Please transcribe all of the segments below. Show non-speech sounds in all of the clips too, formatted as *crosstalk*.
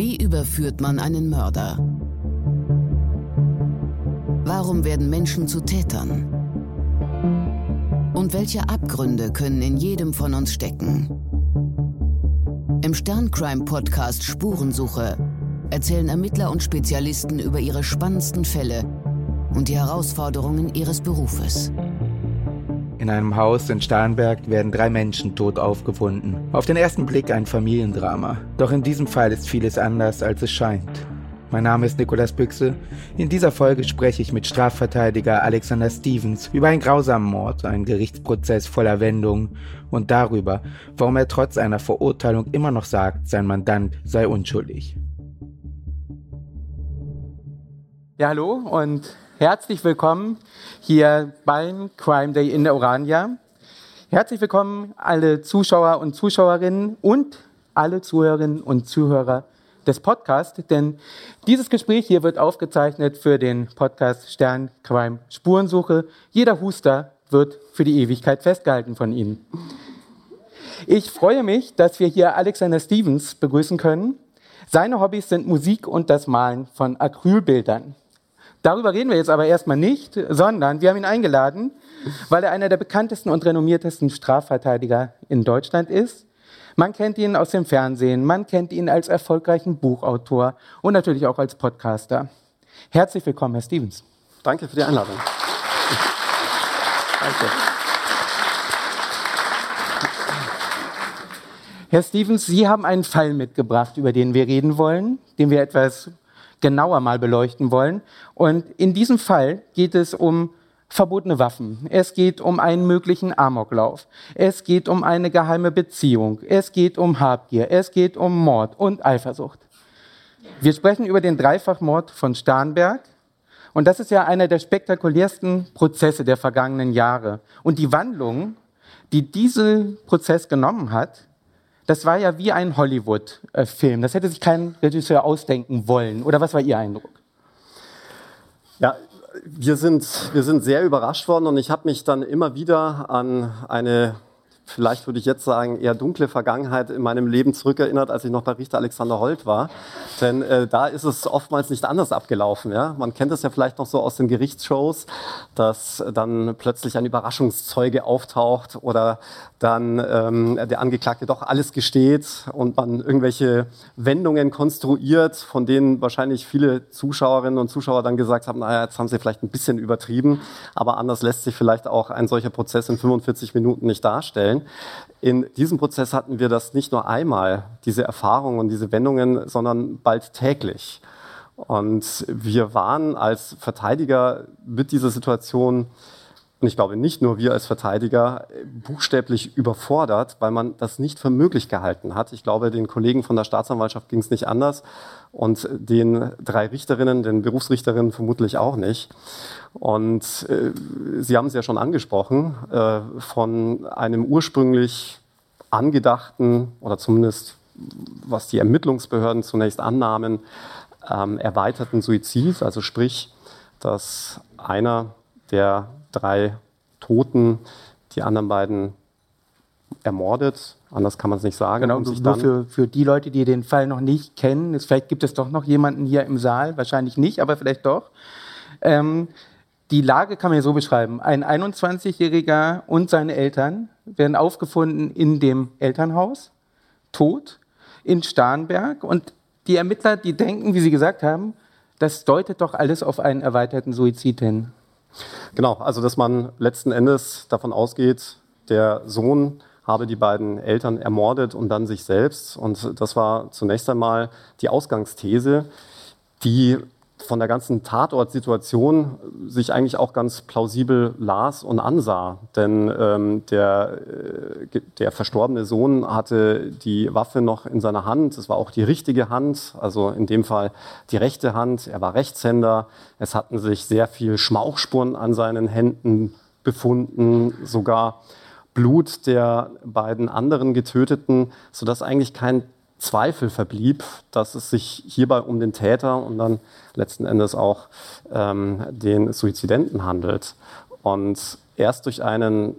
Wie überführt man einen Mörder? Warum werden Menschen zu Tätern? Und welche Abgründe können in jedem von uns stecken? Im Sterncrime-Podcast Spurensuche erzählen Ermittler und Spezialisten über ihre spannendsten Fälle und die Herausforderungen ihres Berufes. In einem Haus in Starnberg werden drei Menschen tot aufgefunden. Auf den ersten Blick ein Familiendrama. Doch in diesem Fall ist vieles anders, als es scheint. Mein Name ist Nikolas Büchse. In dieser Folge spreche ich mit Strafverteidiger Alexander Stevens über einen grausamen Mord, einen Gerichtsprozess voller Wendungen und darüber, warum er trotz einer Verurteilung immer noch sagt, sein Mandant sei unschuldig. Ja, hallo und Herzlich willkommen hier beim Crime Day in der Orania. Herzlich willkommen alle Zuschauer und Zuschauerinnen und alle Zuhörerinnen und Zuhörer des Podcasts, denn dieses Gespräch hier wird aufgezeichnet für den Podcast Stern Crime Spurensuche. Jeder Huster wird für die Ewigkeit festgehalten von Ihnen. Ich freue mich, dass wir hier Alexander Stevens begrüßen können. Seine Hobbys sind Musik und das Malen von Acrylbildern. Darüber reden wir jetzt aber erstmal nicht, sondern wir haben ihn eingeladen, weil er einer der bekanntesten und renommiertesten Strafverteidiger in Deutschland ist. Man kennt ihn aus dem Fernsehen, man kennt ihn als erfolgreichen Buchautor und natürlich auch als Podcaster. Herzlich willkommen, Herr Stevens. Danke für die Einladung. Danke. Herr Stevens, Sie haben einen Fall mitgebracht, über den wir reden wollen, den wir etwas genauer mal beleuchten wollen. Und in diesem Fall geht es um verbotene Waffen. Es geht um einen möglichen Amoklauf. Es geht um eine geheime Beziehung. Es geht um Habgier. Es geht um Mord und Eifersucht. Wir sprechen über den Dreifachmord von Starnberg. Und das ist ja einer der spektakulärsten Prozesse der vergangenen Jahre. Und die Wandlung, die dieser Prozess genommen hat, das war ja wie ein Hollywood-Film. Das hätte sich kein Regisseur ausdenken wollen. Oder was war Ihr Eindruck? Ja, wir sind, wir sind sehr überrascht worden und ich habe mich dann immer wieder an eine vielleicht würde ich jetzt sagen, eher dunkle Vergangenheit in meinem Leben zurückerinnert, als ich noch bei Richter Alexander Holt war. Denn äh, da ist es oftmals nicht anders abgelaufen. Ja? Man kennt es ja vielleicht noch so aus den Gerichtsshows, dass dann plötzlich ein Überraschungszeuge auftaucht oder dann ähm, der Angeklagte doch alles gesteht und man irgendwelche Wendungen konstruiert, von denen wahrscheinlich viele Zuschauerinnen und Zuschauer dann gesagt haben, naja, jetzt haben sie vielleicht ein bisschen übertrieben, aber anders lässt sich vielleicht auch ein solcher Prozess in 45 Minuten nicht darstellen. In diesem Prozess hatten wir das nicht nur einmal, diese Erfahrungen und diese Wendungen, sondern bald täglich. Und wir waren als Verteidiger mit dieser Situation und ich glaube nicht nur wir als Verteidiger, buchstäblich überfordert, weil man das nicht für möglich gehalten hat. Ich glaube, den Kollegen von der Staatsanwaltschaft ging es nicht anders und den drei Richterinnen, den Berufsrichterinnen vermutlich auch nicht. Und äh, Sie haben es ja schon angesprochen, äh, von einem ursprünglich angedachten oder zumindest was die Ermittlungsbehörden zunächst annahmen, ähm, erweiterten Suizid, also sprich, dass einer der drei Toten die anderen beiden ermordet. Anders kann man es nicht sagen. Genau, nur für, für die Leute, die den Fall noch nicht kennen, ist, vielleicht gibt es doch noch jemanden hier im Saal, wahrscheinlich nicht, aber vielleicht doch. Ähm, die Lage kann man ja so beschreiben. Ein 21-Jähriger und seine Eltern werden aufgefunden in dem Elternhaus, tot, in Starnberg. Und die Ermittler, die denken, wie Sie gesagt haben, das deutet doch alles auf einen erweiterten Suizid hin. Genau, also dass man letzten Endes davon ausgeht, der Sohn habe die beiden Eltern ermordet und dann sich selbst. Und das war zunächst einmal die Ausgangsthese, die von der ganzen Tatortsituation sich eigentlich auch ganz plausibel las und ansah. Denn ähm, der, äh, der verstorbene Sohn hatte die Waffe noch in seiner Hand. Es war auch die richtige Hand, also in dem Fall die rechte Hand. Er war Rechtshänder. Es hatten sich sehr viel Schmauchspuren an seinen Händen befunden, sogar Blut der beiden anderen Getöteten, sodass eigentlich kein Zweifel verblieb, dass es sich hierbei um den Täter und dann letzten Endes auch ähm, den Suizidenten handelt. Und erst durch einen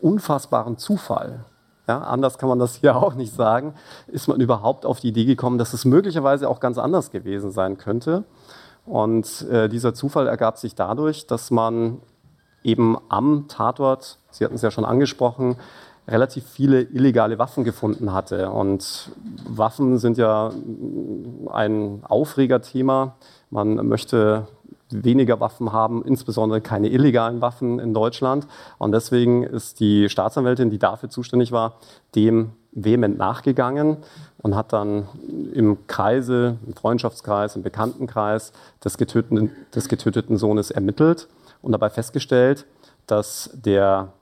unfassbaren Zufall ja, anders kann man das hier auch nicht sagen, ist man überhaupt auf die Idee gekommen, dass es möglicherweise auch ganz anders gewesen sein könnte. Und äh, dieser Zufall ergab sich dadurch, dass man eben am Tatort, Sie hatten es ja schon angesprochen, relativ viele illegale Waffen gefunden hatte. Und Waffen sind ja ein Aufregerthema. Man möchte weniger Waffen haben, insbesondere keine illegalen Waffen in Deutschland. Und deswegen ist die Staatsanwältin, die dafür zuständig war, dem vehement nachgegangen und hat dann im Kreise, im Freundschaftskreis, im Bekanntenkreis des getöteten, des getöteten Sohnes ermittelt und dabei festgestellt, dass der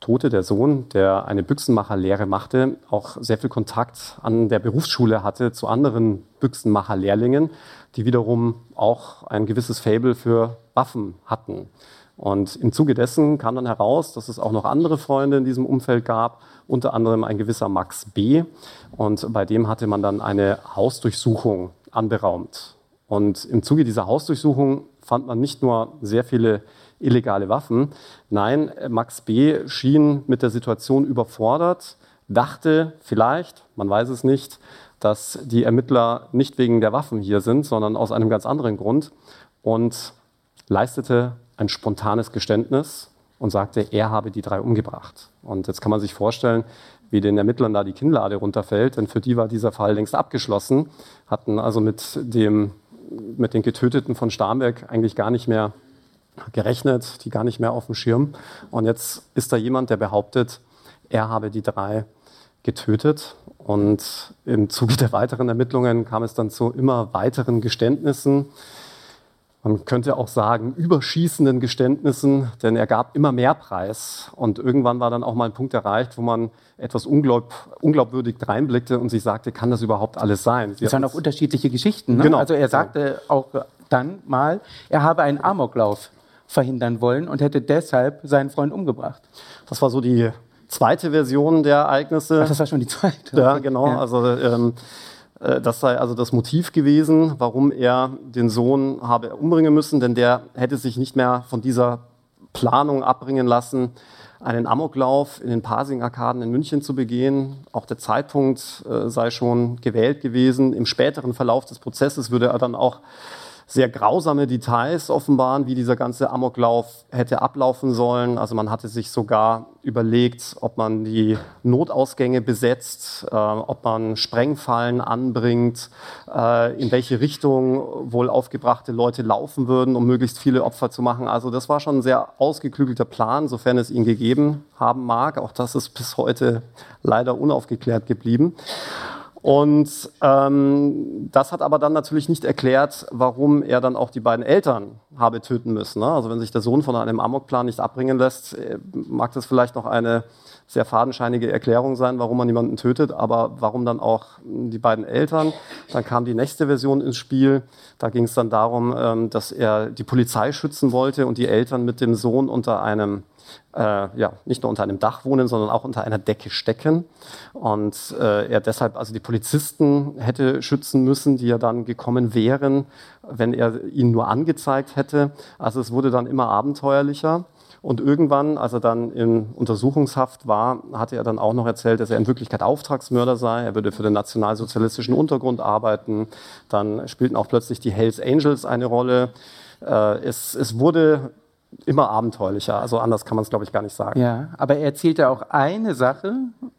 Tote, der Sohn, der eine Büchsenmacherlehre machte, auch sehr viel Kontakt an der Berufsschule hatte zu anderen Büchsenmacherlehrlingen, die wiederum auch ein gewisses Fable für Waffen hatten. Und im Zuge dessen kam dann heraus, dass es auch noch andere Freunde in diesem Umfeld gab, unter anderem ein gewisser Max B. Und bei dem hatte man dann eine Hausdurchsuchung anberaumt. Und im Zuge dieser Hausdurchsuchung fand man nicht nur sehr viele illegale Waffen. Nein, Max B. schien mit der Situation überfordert, dachte vielleicht, man weiß es nicht, dass die Ermittler nicht wegen der Waffen hier sind, sondern aus einem ganz anderen Grund und leistete ein spontanes Geständnis und sagte, er habe die drei umgebracht. Und jetzt kann man sich vorstellen, wie den Ermittlern da die Kinnlade runterfällt, denn für die war dieser Fall längst abgeschlossen, hatten also mit, dem, mit den Getöteten von Starnberg eigentlich gar nicht mehr gerechnet, die gar nicht mehr auf dem Schirm. Und jetzt ist da jemand, der behauptet, er habe die drei getötet. Und im Zuge der weiteren Ermittlungen kam es dann zu immer weiteren Geständnissen. Man könnte auch sagen, überschießenden Geständnissen, denn er gab immer mehr Preis. Und irgendwann war dann auch mal ein Punkt erreicht, wo man etwas unglaub, unglaubwürdig reinblickte und sich sagte, kann das überhaupt alles sein? Sie das waren auch unterschiedliche Geschichten. Ne? Genau. Also er sagte auch dann mal, er habe einen Amoklauf verhindern wollen und hätte deshalb seinen Freund umgebracht. Das war so die zweite Version der Ereignisse. Ach, das war schon die zweite. Ja, genau. Ja. Also ähm, äh, das sei also das Motiv gewesen, warum er den Sohn habe umbringen müssen, denn der hätte sich nicht mehr von dieser Planung abbringen lassen, einen Amoklauf in den Pasing-Arkaden in München zu begehen. Auch der Zeitpunkt äh, sei schon gewählt gewesen. Im späteren Verlauf des Prozesses würde er dann auch sehr grausame Details offenbaren, wie dieser ganze Amoklauf hätte ablaufen sollen. Also man hatte sich sogar überlegt, ob man die Notausgänge besetzt, äh, ob man Sprengfallen anbringt, äh, in welche Richtung wohl aufgebrachte Leute laufen würden, um möglichst viele Opfer zu machen. Also das war schon ein sehr ausgeklügelter Plan, sofern es ihn gegeben haben mag. Auch das ist bis heute leider unaufgeklärt geblieben. Und ähm, das hat aber dann natürlich nicht erklärt, warum er dann auch die beiden Eltern habe töten müssen. Ne? Also wenn sich der Sohn von einem Amokplan nicht abbringen lässt, äh, mag das vielleicht noch eine sehr fadenscheinige Erklärung sein, warum man jemanden tötet, aber warum dann auch die beiden Eltern? Dann kam die nächste Version ins Spiel. Da ging es dann darum, ähm, dass er die Polizei schützen wollte und die Eltern mit dem Sohn unter einem äh, ja, nicht nur unter einem Dach wohnen, sondern auch unter einer Decke stecken. Und äh, er deshalb also die Polizisten hätte schützen müssen, die ja dann gekommen wären, wenn er ihn nur angezeigt hätte. Also es wurde dann immer abenteuerlicher. Und irgendwann, als er dann in Untersuchungshaft war, hatte er dann auch noch erzählt, dass er in Wirklichkeit Auftragsmörder sei. Er würde für den nationalsozialistischen Untergrund arbeiten. Dann spielten auch plötzlich die Hells Angels eine Rolle. Äh, es, es wurde immer abenteuerlicher. Also anders kann man es, glaube ich, gar nicht sagen. Ja, aber er erzählte auch eine Sache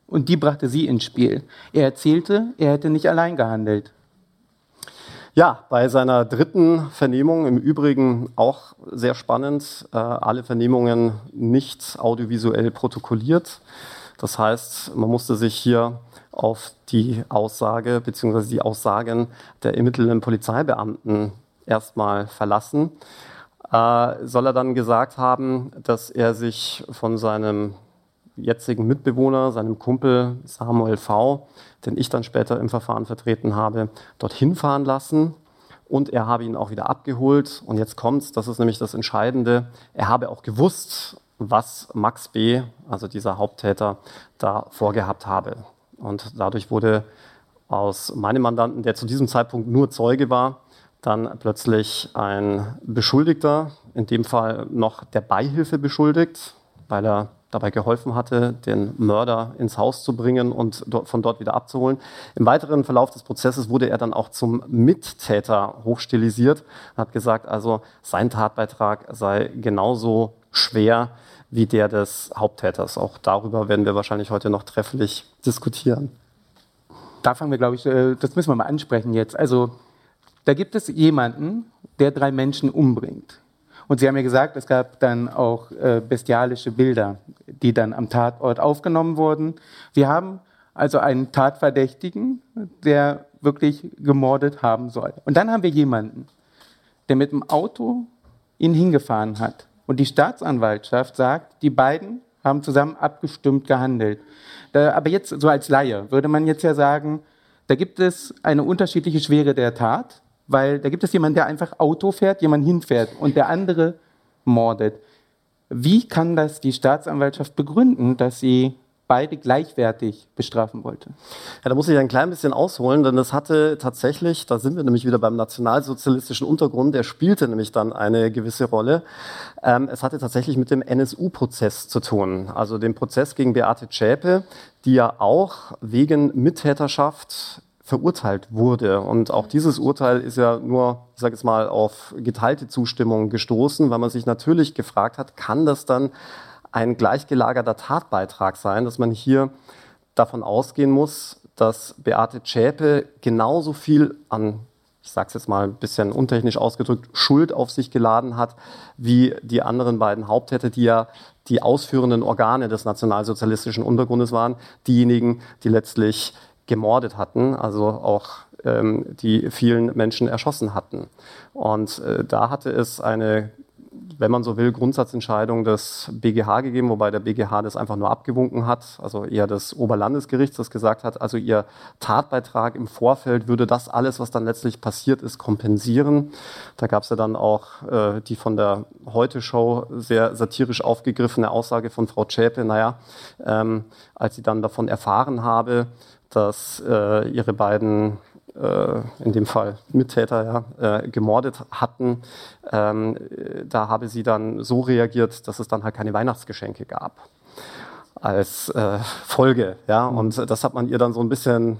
und die brachte sie ins Spiel. Er erzählte, er hätte nicht allein gehandelt. Ja, bei seiner dritten Vernehmung, im Übrigen auch sehr spannend, äh, alle Vernehmungen nicht audiovisuell protokolliert. Das heißt, man musste sich hier auf die Aussage bzw. die Aussagen der ermittelnden Polizeibeamten erstmal verlassen äh, soll er dann gesagt haben, dass er sich von seinem jetzigen Mitbewohner, seinem Kumpel Samuel V., den ich dann später im Verfahren vertreten habe, dorthin fahren lassen. Und er habe ihn auch wieder abgeholt. Und jetzt kommt's, das ist nämlich das Entscheidende. Er habe auch gewusst, was Max B., also dieser Haupttäter, da vorgehabt habe. Und dadurch wurde aus meinem Mandanten, der zu diesem Zeitpunkt nur Zeuge war, dann plötzlich ein Beschuldigter, in dem Fall noch der Beihilfe beschuldigt, weil er dabei geholfen hatte, den Mörder ins Haus zu bringen und von dort wieder abzuholen. Im weiteren Verlauf des Prozesses wurde er dann auch zum Mittäter hochstilisiert und hat gesagt, also sein Tatbeitrag sei genauso schwer wie der des Haupttäters. Auch darüber werden wir wahrscheinlich heute noch trefflich diskutieren. Da fangen wir, glaube ich, äh, das müssen wir mal ansprechen jetzt. Also da gibt es jemanden, der drei Menschen umbringt. Und Sie haben ja gesagt, es gab dann auch äh, bestialische Bilder, die dann am Tatort aufgenommen wurden. Wir haben also einen Tatverdächtigen, der wirklich gemordet haben soll. Und dann haben wir jemanden, der mit dem Auto ihn hingefahren hat. Und die Staatsanwaltschaft sagt, die beiden haben zusammen abgestimmt gehandelt. Da, aber jetzt so als Laie würde man jetzt ja sagen, da gibt es eine unterschiedliche Schwere der Tat weil da gibt es jemanden, der einfach Auto fährt, jemand hinfährt und der andere mordet. Wie kann das die Staatsanwaltschaft begründen, dass sie beide gleichwertig bestrafen wollte. Ja, da muss ich ein klein bisschen ausholen, denn das hatte tatsächlich, da sind wir nämlich wieder beim nationalsozialistischen Untergrund, der spielte nämlich dann eine gewisse Rolle. Ähm, es hatte tatsächlich mit dem NSU-Prozess zu tun, also dem Prozess gegen Beate Zschäpe, die ja auch wegen Mittäterschaft verurteilt wurde. Und auch dieses Urteil ist ja nur, ich sage jetzt mal, auf geteilte Zustimmung gestoßen, weil man sich natürlich gefragt hat, kann das dann ein gleichgelagerter Tatbeitrag sein, dass man hier davon ausgehen muss, dass Beate Zschäpe genauso viel an, ich sage es jetzt mal ein bisschen untechnisch ausgedrückt, Schuld auf sich geladen hat, wie die anderen beiden Haupttäter, die ja die ausführenden Organe des nationalsozialistischen Untergrundes waren, diejenigen, die letztlich gemordet hatten, also auch ähm, die vielen Menschen erschossen hatten. Und äh, da hatte es eine, wenn man so will, Grundsatzentscheidung des BGH gegeben, wobei der BGH das einfach nur abgewunken hat, also eher des Oberlandesgerichts, das gesagt hat, also ihr Tatbeitrag im Vorfeld würde das alles, was dann letztlich passiert ist, kompensieren. Da gab es ja dann auch äh, die von der Heute-Show sehr satirisch aufgegriffene Aussage von Frau Zschäpe, naja, ähm, als sie dann davon erfahren habe, dass äh, ihre beiden, äh, in dem Fall Mittäter, ja, äh, gemordet hatten. Ähm, da habe sie dann so reagiert, dass es dann halt keine Weihnachtsgeschenke gab als äh, Folge. Ja? Mhm. Und das hat man ihr dann so ein bisschen,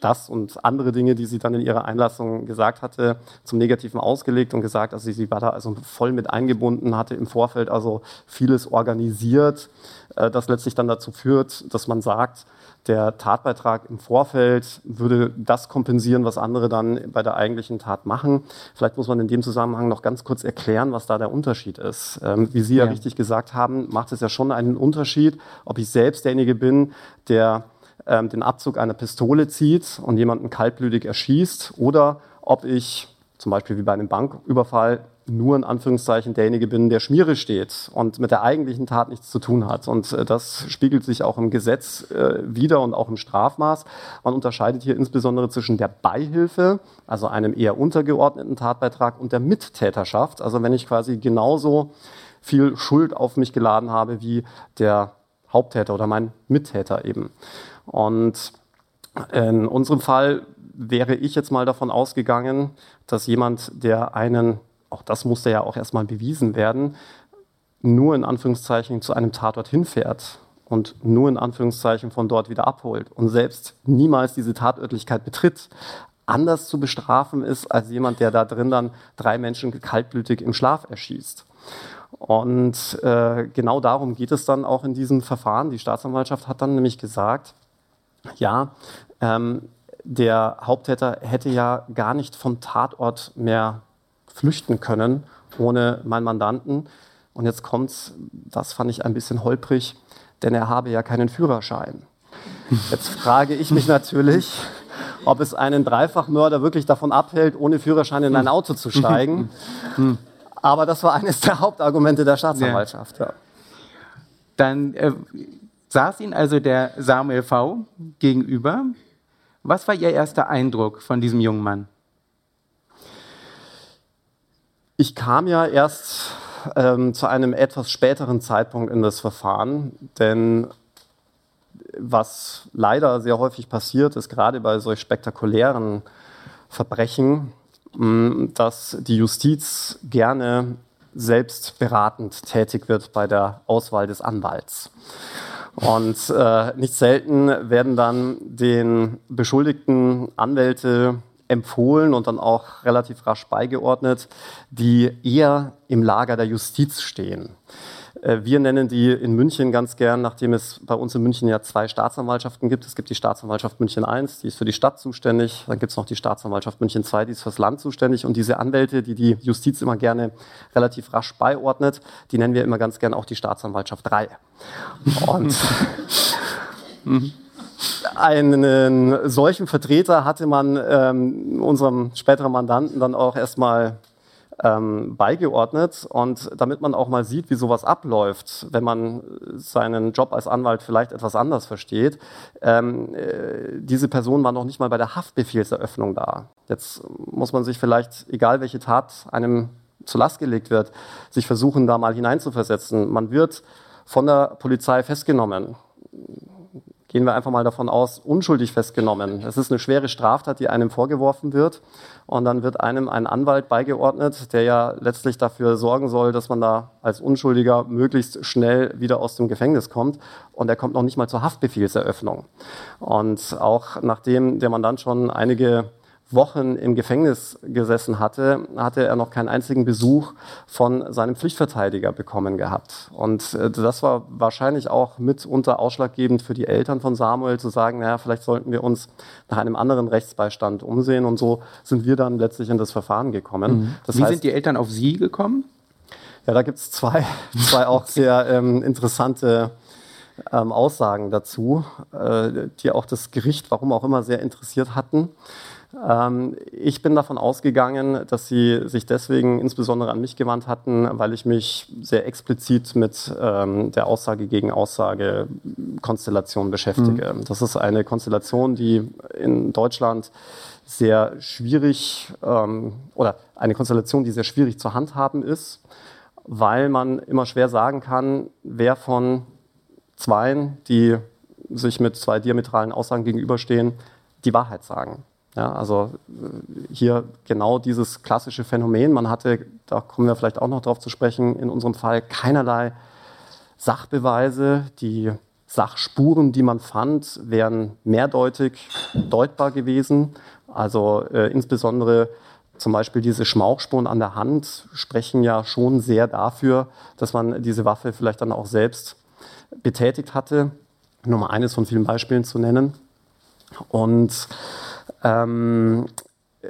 das und andere Dinge, die sie dann in ihrer Einlassung gesagt hatte, zum Negativen ausgelegt und gesagt, also sie war da also voll mit eingebunden, hatte im Vorfeld also vieles organisiert, äh, das letztlich dann dazu führt, dass man sagt, der Tatbeitrag im Vorfeld würde das kompensieren, was andere dann bei der eigentlichen Tat machen. Vielleicht muss man in dem Zusammenhang noch ganz kurz erklären, was da der Unterschied ist. Ähm, wie Sie ja. ja richtig gesagt haben, macht es ja schon einen Unterschied, ob ich selbst derjenige bin, der ähm, den Abzug einer Pistole zieht und jemanden kaltblütig erschießt oder ob ich zum Beispiel wie bei einem Banküberfall nur in Anführungszeichen derjenige bin, der Schmiere steht und mit der eigentlichen Tat nichts zu tun hat. Und äh, das spiegelt sich auch im Gesetz äh, wieder und auch im Strafmaß. Man unterscheidet hier insbesondere zwischen der Beihilfe, also einem eher untergeordneten Tatbeitrag, und der Mittäterschaft. Also wenn ich quasi genauso viel Schuld auf mich geladen habe wie der Haupttäter oder mein Mittäter eben. Und in unserem Fall wäre ich jetzt mal davon ausgegangen, dass jemand, der einen auch das musste ja auch erstmal bewiesen werden, nur in Anführungszeichen zu einem Tatort hinfährt und nur in Anführungszeichen von dort wieder abholt und selbst niemals diese Tatörtlichkeit betritt, anders zu bestrafen ist als jemand, der da drin dann drei Menschen kaltblütig im Schlaf erschießt. Und äh, genau darum geht es dann auch in diesem Verfahren. Die Staatsanwaltschaft hat dann nämlich gesagt, ja, ähm, der Haupttäter hätte ja gar nicht vom Tatort mehr flüchten können ohne meinen Mandanten. Und jetzt kommt's, das fand ich ein bisschen holprig, denn er habe ja keinen Führerschein. Jetzt frage ich mich natürlich, ob es einen Dreifachmörder wirklich davon abhält, ohne Führerschein in ein Auto zu steigen. Aber das war eines der Hauptargumente der Staatsanwaltschaft. Ja. Dann äh, saß Ihnen also der Samuel V. gegenüber. Was war Ihr erster Eindruck von diesem jungen Mann? Ich kam ja erst ähm, zu einem etwas späteren Zeitpunkt in das Verfahren, denn was leider sehr häufig passiert, ist gerade bei solch spektakulären Verbrechen, mh, dass die Justiz gerne selbst beratend tätig wird bei der Auswahl des Anwalts. Und äh, nicht selten werden dann den beschuldigten Anwälte empfohlen und dann auch relativ rasch beigeordnet, die eher im Lager der Justiz stehen. Äh, wir nennen die in München ganz gern, nachdem es bei uns in München ja zwei Staatsanwaltschaften gibt. Es gibt die Staatsanwaltschaft München I, die ist für die Stadt zuständig. Dann gibt es noch die Staatsanwaltschaft München II, die ist fürs Land zuständig. Und diese Anwälte, die die Justiz immer gerne relativ rasch beiordnet, die nennen wir immer ganz gern auch die Staatsanwaltschaft III. Und *laughs* *laughs* einen solchen Vertreter hatte man ähm, unserem späteren Mandanten dann auch erstmal ähm, beigeordnet. Und damit man auch mal sieht, wie sowas abläuft, wenn man seinen Job als Anwalt vielleicht etwas anders versteht, ähm, äh, diese Person war noch nicht mal bei der Haftbefehlseröffnung da. Jetzt muss man sich vielleicht, egal welche Tat einem zur Last gelegt wird, sich versuchen, da mal hineinzuversetzen. Man wird von der Polizei festgenommen gehen wir einfach mal davon aus, unschuldig festgenommen. Es ist eine schwere Straftat, die einem vorgeworfen wird. Und dann wird einem ein Anwalt beigeordnet, der ja letztlich dafür sorgen soll, dass man da als Unschuldiger möglichst schnell wieder aus dem Gefängnis kommt. Und er kommt noch nicht mal zur Haftbefehlseröffnung. Und auch nachdem der Mandant schon einige Wochen im Gefängnis gesessen hatte, hatte er noch keinen einzigen Besuch von seinem Pflichtverteidiger bekommen gehabt. Und äh, das war wahrscheinlich auch mitunter ausschlaggebend für die Eltern von Samuel zu sagen, naja, vielleicht sollten wir uns nach einem anderen Rechtsbeistand umsehen. Und so sind wir dann letztlich in das Verfahren gekommen. Mhm. Das Wie heißt, sind die Eltern auf Sie gekommen? Ja, da gibt es zwei, *laughs* zwei auch sehr ähm, interessante ähm, Aussagen dazu, äh, die auch das Gericht, warum auch immer, sehr interessiert hatten. Ähm, ich bin davon ausgegangen, dass sie sich deswegen insbesondere an mich gewandt hatten, weil ich mich sehr explizit mit ähm, der Aussage gegen Aussage Konstellation beschäftige. Mhm. Das ist eine Konstellation, die in Deutschland sehr schwierig ähm, oder eine Konstellation, die sehr schwierig zu handhaben ist, weil man immer schwer sagen kann, wer von Zweien, die sich mit zwei diametralen Aussagen gegenüberstehen, die Wahrheit sagen. Ja, also hier genau dieses klassische Phänomen. Man hatte, da kommen wir vielleicht auch noch darauf zu sprechen, in unserem Fall keinerlei Sachbeweise. Die Sachspuren, die man fand, wären mehrdeutig deutbar gewesen. Also äh, insbesondere zum Beispiel diese Schmauchspuren an der Hand sprechen ja schon sehr dafür, dass man diese Waffe vielleicht dann auch selbst betätigt hatte. Nur mal eines von vielen Beispielen zu nennen. Und ähm, äh,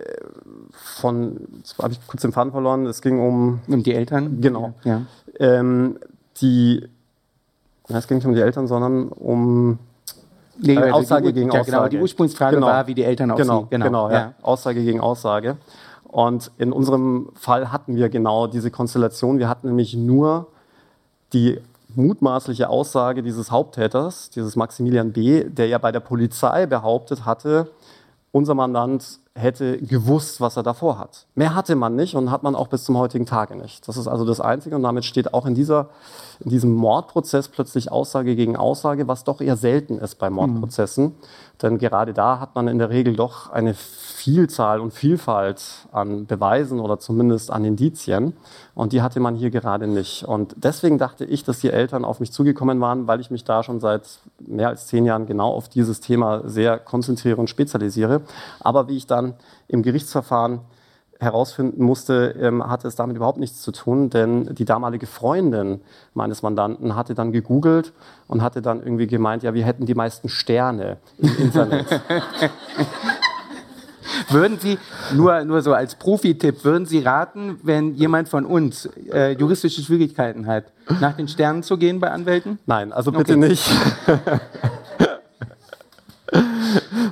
von, habe ich kurz den Faden verloren, es ging um... Um die Eltern? Genau. Ja. Ähm, die, ja, es ging nicht um die Eltern, sondern um... Nee, äh, Aussage die, gegen ja, Aussage. Genau, die Ursprungsfrage genau. war, wie die Eltern aussehen. Genau, genau, genau ja. ja. Aussage gegen Aussage. Und in unserem Fall hatten wir genau diese Konstellation. Wir hatten nämlich nur die mutmaßliche Aussage dieses Haupttäters, dieses Maximilian B., der ja bei der Polizei behauptet hatte, unser Mandant hätte gewusst, was er davor hat. Mehr hatte man nicht und hat man auch bis zum heutigen Tage nicht. Das ist also das Einzige und damit steht auch in, dieser, in diesem Mordprozess plötzlich Aussage gegen Aussage, was doch eher selten ist bei Mordprozessen. Mhm. Denn gerade da hat man in der Regel doch eine Vielzahl und Vielfalt an Beweisen oder zumindest an Indizien. Und die hatte man hier gerade nicht. Und deswegen dachte ich, dass die Eltern auf mich zugekommen waren, weil ich mich da schon seit mehr als zehn Jahren genau auf dieses Thema sehr konzentriere und spezialisiere. Aber wie ich dann im Gerichtsverfahren herausfinden musste, ähm, hatte es damit überhaupt nichts zu tun, denn die damalige Freundin meines Mandanten hatte dann gegoogelt und hatte dann irgendwie gemeint, ja, wir hätten die meisten Sterne im Internet. *laughs* Würden Sie, nur, nur so als Profi-Tipp, würden Sie raten, wenn jemand von uns äh, juristische Schwierigkeiten hat, nach den Sternen zu gehen bei Anwälten? Nein, also bitte okay. nicht. *laughs*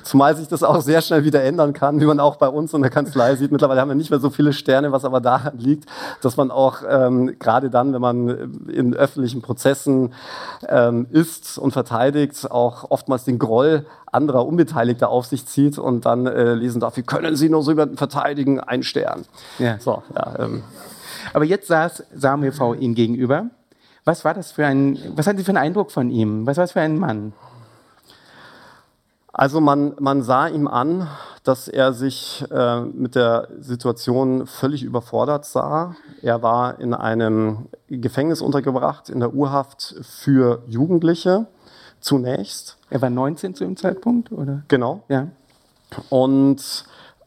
Zumal sich das auch sehr schnell wieder ändern kann, wie man auch bei uns in der Kanzlei sieht. Mittlerweile haben wir nicht mehr so viele Sterne, was aber daran liegt, dass man auch ähm, gerade dann, wenn man in öffentlichen Prozessen ähm, ist und verteidigt, auch oftmals den Groll anderer Unbeteiligter auf sich zieht und dann äh, lesen darf, wie können Sie nur so jemanden verteidigen? Ein Stern. Ja. So, ja, ähm. Aber jetzt saß Samuel V. Ihnen gegenüber. Was war das für ein, was hatten Sie für einen Eindruck von ihm? Was war das für ein Mann? Also man, man sah ihm an, dass er sich äh, mit der Situation völlig überfordert sah. Er war in einem Gefängnis untergebracht, in der Urhaft für Jugendliche zunächst. Er war 19 zu dem Zeitpunkt, oder? Genau. Ja. Und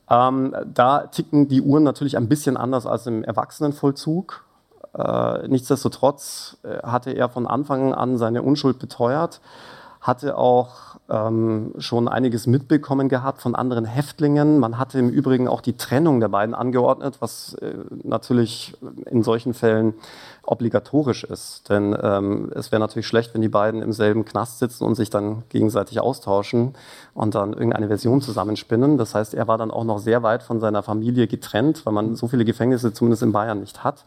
ähm, da ticken die Uhren natürlich ein bisschen anders als im Erwachsenenvollzug. Äh, nichtsdestotrotz äh, hatte er von Anfang an seine Unschuld beteuert, hatte auch ähm, schon einiges mitbekommen gehabt von anderen Häftlingen. Man hatte im Übrigen auch die Trennung der beiden angeordnet, was äh, natürlich in solchen Fällen obligatorisch ist. Denn ähm, es wäre natürlich schlecht, wenn die beiden im selben Knast sitzen und sich dann gegenseitig austauschen und dann irgendeine Version zusammenspinnen. Das heißt, er war dann auch noch sehr weit von seiner Familie getrennt, weil man so viele Gefängnisse zumindest in Bayern nicht hat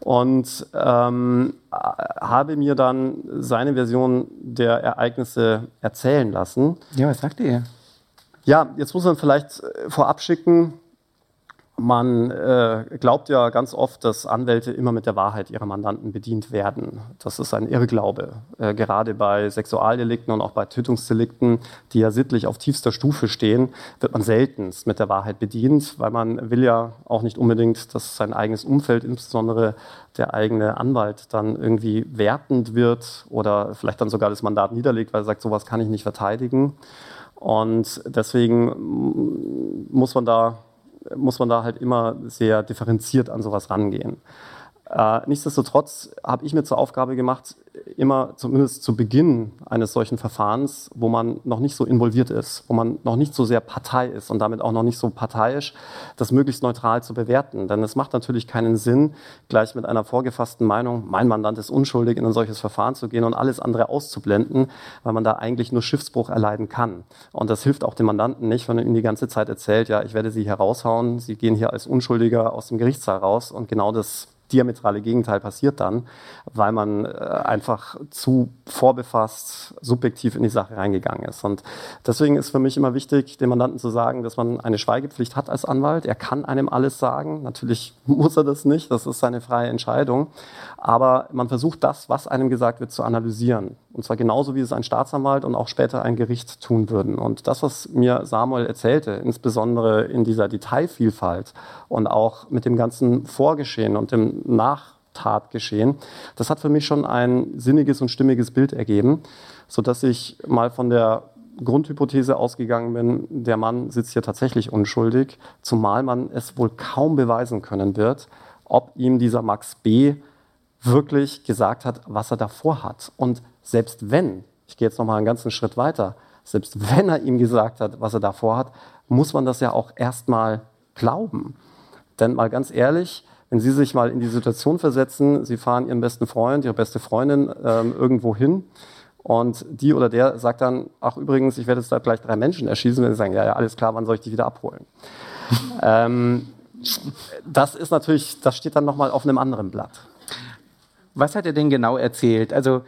und ähm, habe mir dann seine Version der Ereignisse erzählen lassen. Ja, was sagte er? Ja, jetzt muss man vielleicht vorab schicken, man äh, glaubt ja ganz oft, dass Anwälte immer mit der Wahrheit ihrer Mandanten bedient werden. Das ist ein Irrglaube. Äh, gerade bei Sexualdelikten und auch bei Tötungsdelikten, die ja sittlich auf tiefster Stufe stehen, wird man seltenst mit der Wahrheit bedient, weil man will ja auch nicht unbedingt, dass sein eigenes Umfeld, insbesondere der eigene Anwalt, dann irgendwie wertend wird oder vielleicht dann sogar das Mandat niederlegt, weil er sagt, sowas kann ich nicht verteidigen. Und deswegen muss man da muss man da halt immer sehr differenziert an sowas rangehen. Äh, nichtsdestotrotz habe ich mir zur Aufgabe gemacht, immer zumindest zu Beginn eines solchen Verfahrens, wo man noch nicht so involviert ist, wo man noch nicht so sehr Partei ist und damit auch noch nicht so parteiisch, das möglichst neutral zu bewerten. Denn es macht natürlich keinen Sinn, gleich mit einer vorgefassten Meinung, mein Mandant ist unschuldig, in ein solches Verfahren zu gehen und alles andere auszublenden, weil man da eigentlich nur Schiffsbruch erleiden kann. Und das hilft auch dem Mandanten nicht, wenn man ihm die ganze Zeit erzählt, ja, ich werde Sie hier raushauen, Sie gehen hier als Unschuldiger aus dem Gerichtssaal raus und genau das diametrale Gegenteil passiert dann, weil man äh, einfach zu vorbefasst, subjektiv in die Sache reingegangen ist. Und deswegen ist für mich immer wichtig, dem Mandanten zu sagen, dass man eine Schweigepflicht hat als Anwalt. Er kann einem alles sagen. Natürlich *laughs* muss er das nicht. Das ist seine freie Entscheidung. Aber man versucht das, was einem gesagt wird, zu analysieren. Und zwar genauso, wie es ein Staatsanwalt und auch später ein Gericht tun würden. Und das, was mir Samuel erzählte, insbesondere in dieser Detailvielfalt und auch mit dem ganzen Vorgeschehen und dem Nachtatgeschehen, das hat für mich schon ein sinniges und stimmiges Bild ergeben, sodass ich mal von der Grundhypothese ausgegangen bin, der Mann sitzt hier tatsächlich unschuldig, zumal man es wohl kaum beweisen können wird, ob ihm dieser Max B. wirklich gesagt hat, was er davor hat. Und selbst wenn, ich gehe jetzt noch mal einen ganzen Schritt weiter, selbst wenn er ihm gesagt hat, was er davor hat, muss man das ja auch erstmal glauben. Denn mal ganz ehrlich, wenn Sie sich mal in die Situation versetzen, Sie fahren Ihren besten Freund, Ihre beste Freundin ähm, irgendwo hin und die oder der sagt dann, ach übrigens, ich werde jetzt da gleich drei Menschen erschießen, wenn Sie sagen, ja, ja, alles klar, wann soll ich die wieder abholen? *laughs* ähm, das ist natürlich, das steht dann nochmal auf einem anderen Blatt. Was hat er denn genau erzählt? Also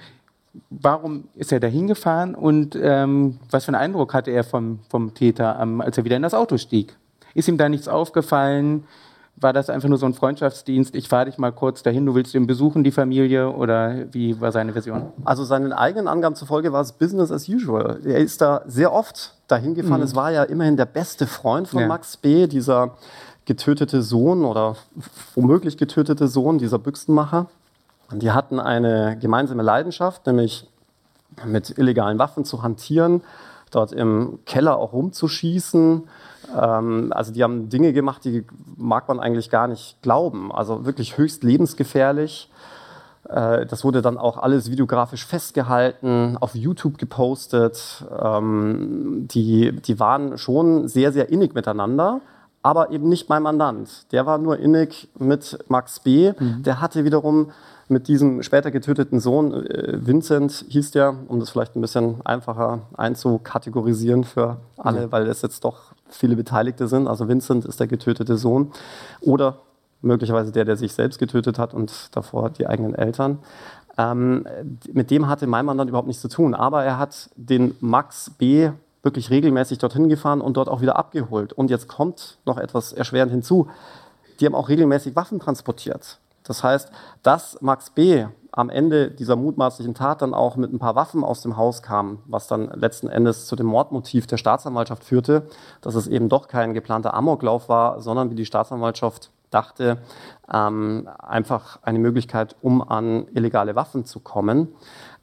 warum ist er da hingefahren und ähm, was für einen Eindruck hatte er vom, vom Täter, ähm, als er wieder in das Auto stieg? Ist ihm da nichts aufgefallen? War das einfach nur so ein Freundschaftsdienst? Ich fahre dich mal kurz dahin, du willst ihn besuchen, die Familie? Oder wie war seine Version? Also seinen eigenen Angaben zufolge war es Business as usual. Er ist da sehr oft dahin gefahren. Mhm. Es war ja immerhin der beste Freund von ja. Max B., dieser getötete Sohn oder womöglich getötete Sohn, dieser Büchsenmacher. Und die hatten eine gemeinsame Leidenschaft, nämlich mit illegalen Waffen zu hantieren, dort im Keller auch rumzuschießen. Ähm, also die haben Dinge gemacht, die mag man eigentlich gar nicht glauben. Also wirklich höchst lebensgefährlich. Äh, das wurde dann auch alles videografisch festgehalten, auf YouTube gepostet. Ähm, die, die waren schon sehr, sehr innig miteinander aber eben nicht mein Mandant. Der war nur innig mit Max B. Mhm. Der hatte wiederum mit diesem später getöteten Sohn, äh, Vincent hieß der, um das vielleicht ein bisschen einfacher einzukategorisieren für alle, mhm. weil es jetzt doch viele Beteiligte sind. Also Vincent ist der getötete Sohn oder möglicherweise der, der sich selbst getötet hat und davor die eigenen Eltern. Ähm, mit dem hatte mein Mandant überhaupt nichts zu tun. Aber er hat den Max B wirklich regelmäßig dorthin gefahren und dort auch wieder abgeholt. Und jetzt kommt noch etwas erschwerend hinzu. Die haben auch regelmäßig Waffen transportiert. Das heißt, dass Max B. am Ende dieser mutmaßlichen Tat dann auch mit ein paar Waffen aus dem Haus kam, was dann letzten Endes zu dem Mordmotiv der Staatsanwaltschaft führte, dass es eben doch kein geplanter Amoklauf war, sondern wie die Staatsanwaltschaft dachte, ähm, einfach eine Möglichkeit, um an illegale Waffen zu kommen,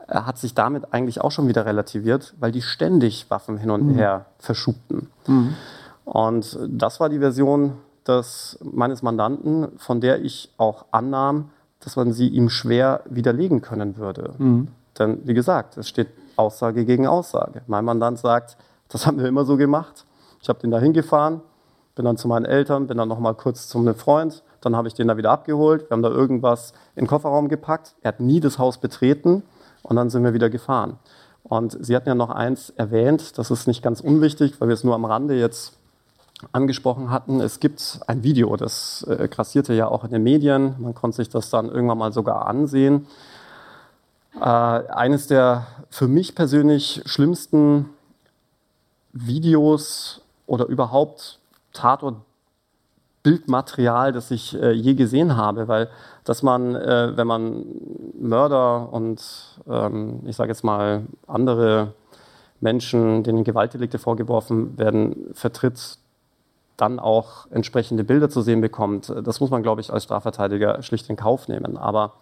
äh, hat sich damit eigentlich auch schon wieder relativiert, weil die ständig Waffen hin und mhm. her verschubten. Mhm. Und das war die Version des, meines Mandanten, von der ich auch annahm, dass man sie ihm schwer widerlegen können würde. Mhm. Denn wie gesagt, es steht Aussage gegen Aussage. Mein Mandant sagt, das haben wir immer so gemacht. Ich habe den da hingefahren, bin dann zu meinen Eltern, bin dann noch mal kurz zu einem Freund, dann habe ich den da wieder abgeholt, wir haben da irgendwas in den Kofferraum gepackt. Er hat nie das Haus betreten und dann sind wir wieder gefahren. Und Sie hatten ja noch eins erwähnt, das ist nicht ganz unwichtig, weil wir es nur am Rande jetzt angesprochen hatten. Es gibt ein Video, das äh, grassierte ja auch in den Medien. Man konnte sich das dann irgendwann mal sogar ansehen. Äh, eines der für mich persönlich schlimmsten Videos oder überhaupt Tatort Bildmaterial, das ich äh, je gesehen habe, weil dass man, äh, wenn man Mörder und ähm, ich sage jetzt mal andere Menschen, denen Gewaltdelikte vorgeworfen werden, vertritt, dann auch entsprechende Bilder zu sehen bekommt. Das muss man, glaube ich, als Strafverteidiger schlicht in Kauf nehmen. Aber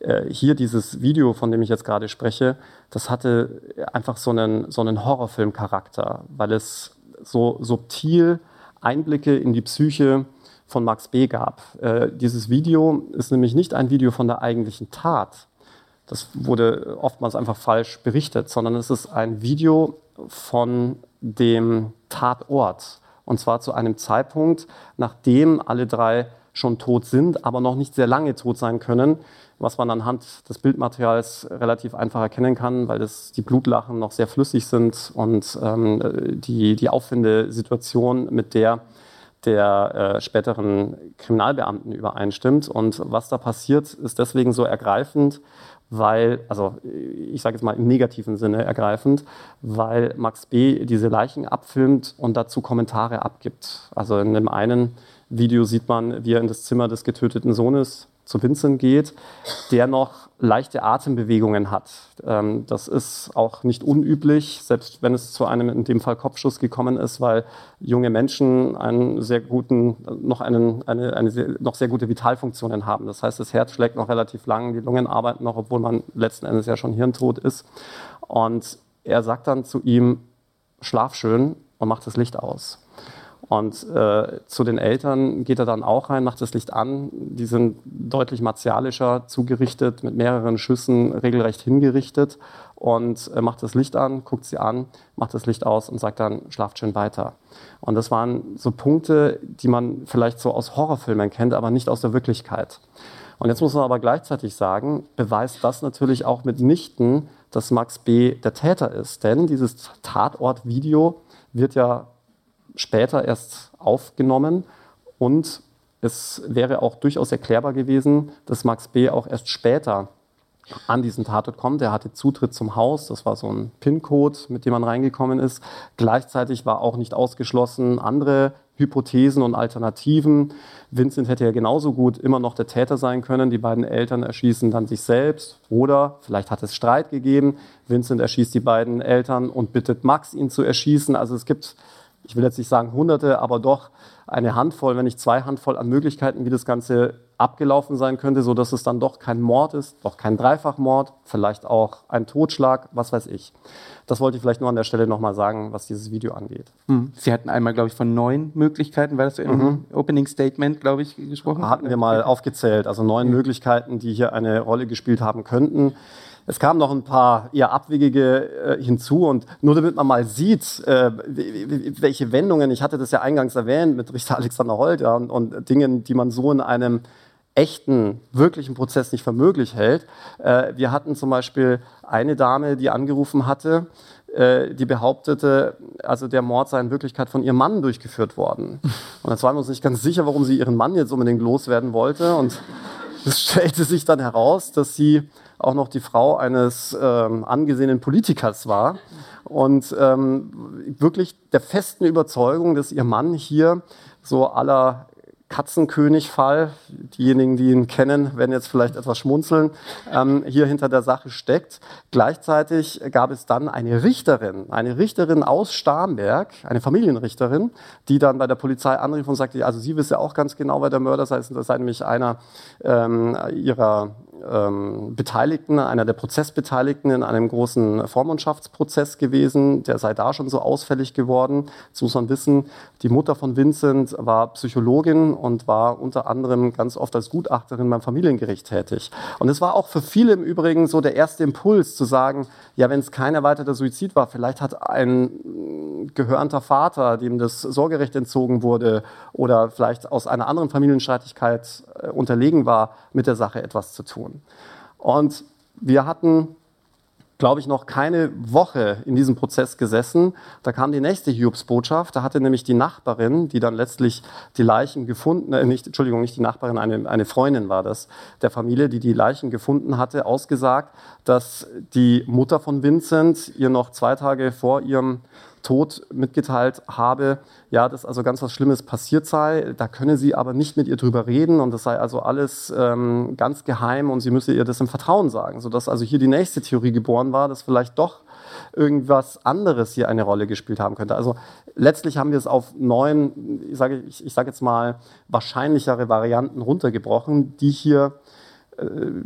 äh, hier dieses Video, von dem ich jetzt gerade spreche, das hatte einfach so einen, so einen Horrorfilm-Charakter, weil es so subtil Einblicke in die Psyche von Max B. gab. Äh, dieses Video ist nämlich nicht ein Video von der eigentlichen Tat. Das wurde oftmals einfach falsch berichtet, sondern es ist ein Video von dem Tatort. Und zwar zu einem Zeitpunkt, nachdem alle drei schon tot sind, aber noch nicht sehr lange tot sein können, was man anhand des Bildmaterials relativ einfach erkennen kann, weil das, die Blutlachen noch sehr flüssig sind und ähm, die, die Auffindesituation mit der der äh, späteren Kriminalbeamten übereinstimmt. Und was da passiert, ist deswegen so ergreifend, weil, also ich sage jetzt mal im negativen Sinne ergreifend, weil Max B. diese Leichen abfilmt und dazu Kommentare abgibt. Also in dem einen Video sieht man, wie er in das Zimmer des getöteten Sohnes zu Vincent geht, der noch leichte Atembewegungen hat. Ähm, das ist auch nicht unüblich, selbst wenn es zu einem in dem Fall Kopfschuss gekommen ist, weil junge Menschen einen sehr guten, noch, einen, eine, eine sehr, noch sehr gute Vitalfunktionen haben. Das heißt, das Herz schlägt noch relativ lang, die Lungen arbeiten noch, obwohl man letzten Endes ja schon hirntot ist. Und er sagt dann zu ihm, schlaf schön und mach das Licht aus. Und äh, zu den Eltern geht er dann auch rein, macht das Licht an. Die sind deutlich martialischer zugerichtet, mit mehreren Schüssen regelrecht hingerichtet und äh, macht das Licht an, guckt sie an, macht das Licht aus und sagt dann, schlaft schön weiter. Und das waren so Punkte, die man vielleicht so aus Horrorfilmen kennt, aber nicht aus der Wirklichkeit. Und jetzt muss man aber gleichzeitig sagen, beweist das natürlich auch mitnichten, dass Max B. der Täter ist. Denn dieses Tatortvideo wird ja später erst aufgenommen und es wäre auch durchaus erklärbar gewesen, dass Max B. auch erst später an diesen Tatort kommt. Er hatte Zutritt zum Haus, das war so ein PIN-Code, mit dem man reingekommen ist. Gleichzeitig war auch nicht ausgeschlossen andere Hypothesen und Alternativen. Vincent hätte ja genauso gut immer noch der Täter sein können. Die beiden Eltern erschießen dann sich selbst. Oder vielleicht hat es Streit gegeben. Vincent erschießt die beiden Eltern und bittet Max, ihn zu erschießen. Also es gibt ich will jetzt nicht sagen Hunderte, aber doch eine Handvoll, wenn nicht zwei Handvoll an Möglichkeiten, wie das Ganze abgelaufen sein könnte, so dass es dann doch kein Mord ist, doch kein Dreifachmord, vielleicht auch ein Totschlag, was weiß ich. Das wollte ich vielleicht nur an der Stelle nochmal sagen, was dieses Video angeht. Hm. Sie hatten einmal, glaube ich, von neun Möglichkeiten, war das so im mhm. Opening Statement, glaube ich, gesprochen? Hatten wir mal aufgezählt, also neun ja. Möglichkeiten, die hier eine Rolle gespielt haben könnten. Es kamen noch ein paar eher abwegige äh, hinzu und nur damit man mal sieht, äh, welche Wendungen, ich hatte das ja eingangs erwähnt mit Richter Alexander Holt ja, und, und Dingen, die man so in einem echten, wirklichen Prozess nicht für möglich hält. Äh, wir hatten zum Beispiel eine Dame, die angerufen hatte, äh, die behauptete, also der Mord sei in Wirklichkeit von ihrem Mann durchgeführt worden. *laughs* Und jetzt waren wir uns nicht ganz sicher, warum sie ihren Mann jetzt unbedingt loswerden wollte. Und *laughs* es stellte sich dann heraus, dass sie auch noch die Frau eines ähm, angesehenen Politikers war und ähm, wirklich der festen Überzeugung, dass ihr Mann hier so aller Katzenkönig-Fall, diejenigen, die ihn kennen, werden jetzt vielleicht etwas schmunzeln, ähm, hier hinter der Sache steckt. Gleichzeitig gab es dann eine Richterin, eine Richterin aus Starnberg, eine Familienrichterin, die dann bei der Polizei anrief und sagte, also sie wisse auch ganz genau, wer der Mörder sei, das sei nämlich einer ähm, ihrer ähm, Beteiligten, einer der Prozessbeteiligten in einem großen Vormundschaftsprozess gewesen. Der sei da schon so ausfällig geworden. Jetzt muss man wissen, die Mutter von Vincent war Psychologin und war unter anderem ganz oft als Gutachterin beim Familiengericht tätig. Und es war auch für viele im Übrigen so der erste Impuls zu sagen, ja, wenn es kein erweiterter Suizid war, vielleicht hat ein gehörnter Vater, dem das Sorgerecht entzogen wurde oder vielleicht aus einer anderen Familienstreitigkeit äh, unterlegen war, mit der Sache etwas zu tun. Und wir hatten, glaube ich, noch keine Woche in diesem Prozess gesessen. Da kam die nächste Hiobsbotschaft. Da hatte nämlich die Nachbarin, die dann letztlich die Leichen gefunden, äh, nicht, Entschuldigung, nicht die Nachbarin, eine, eine Freundin war das, der Familie, die die Leichen gefunden hatte, ausgesagt, dass die Mutter von Vincent ihr noch zwei Tage vor ihrem Tod mitgeteilt habe, ja, dass also ganz was Schlimmes passiert sei. Da könne sie aber nicht mit ihr drüber reden und das sei also alles ähm, ganz geheim und sie müsse ihr das im Vertrauen sagen, sodass also hier die nächste Theorie geboren war, dass vielleicht doch irgendwas anderes hier eine Rolle gespielt haben könnte. Also letztlich haben wir es auf neun, ich sage ich, ich sag jetzt mal, wahrscheinlichere Varianten runtergebrochen, die hier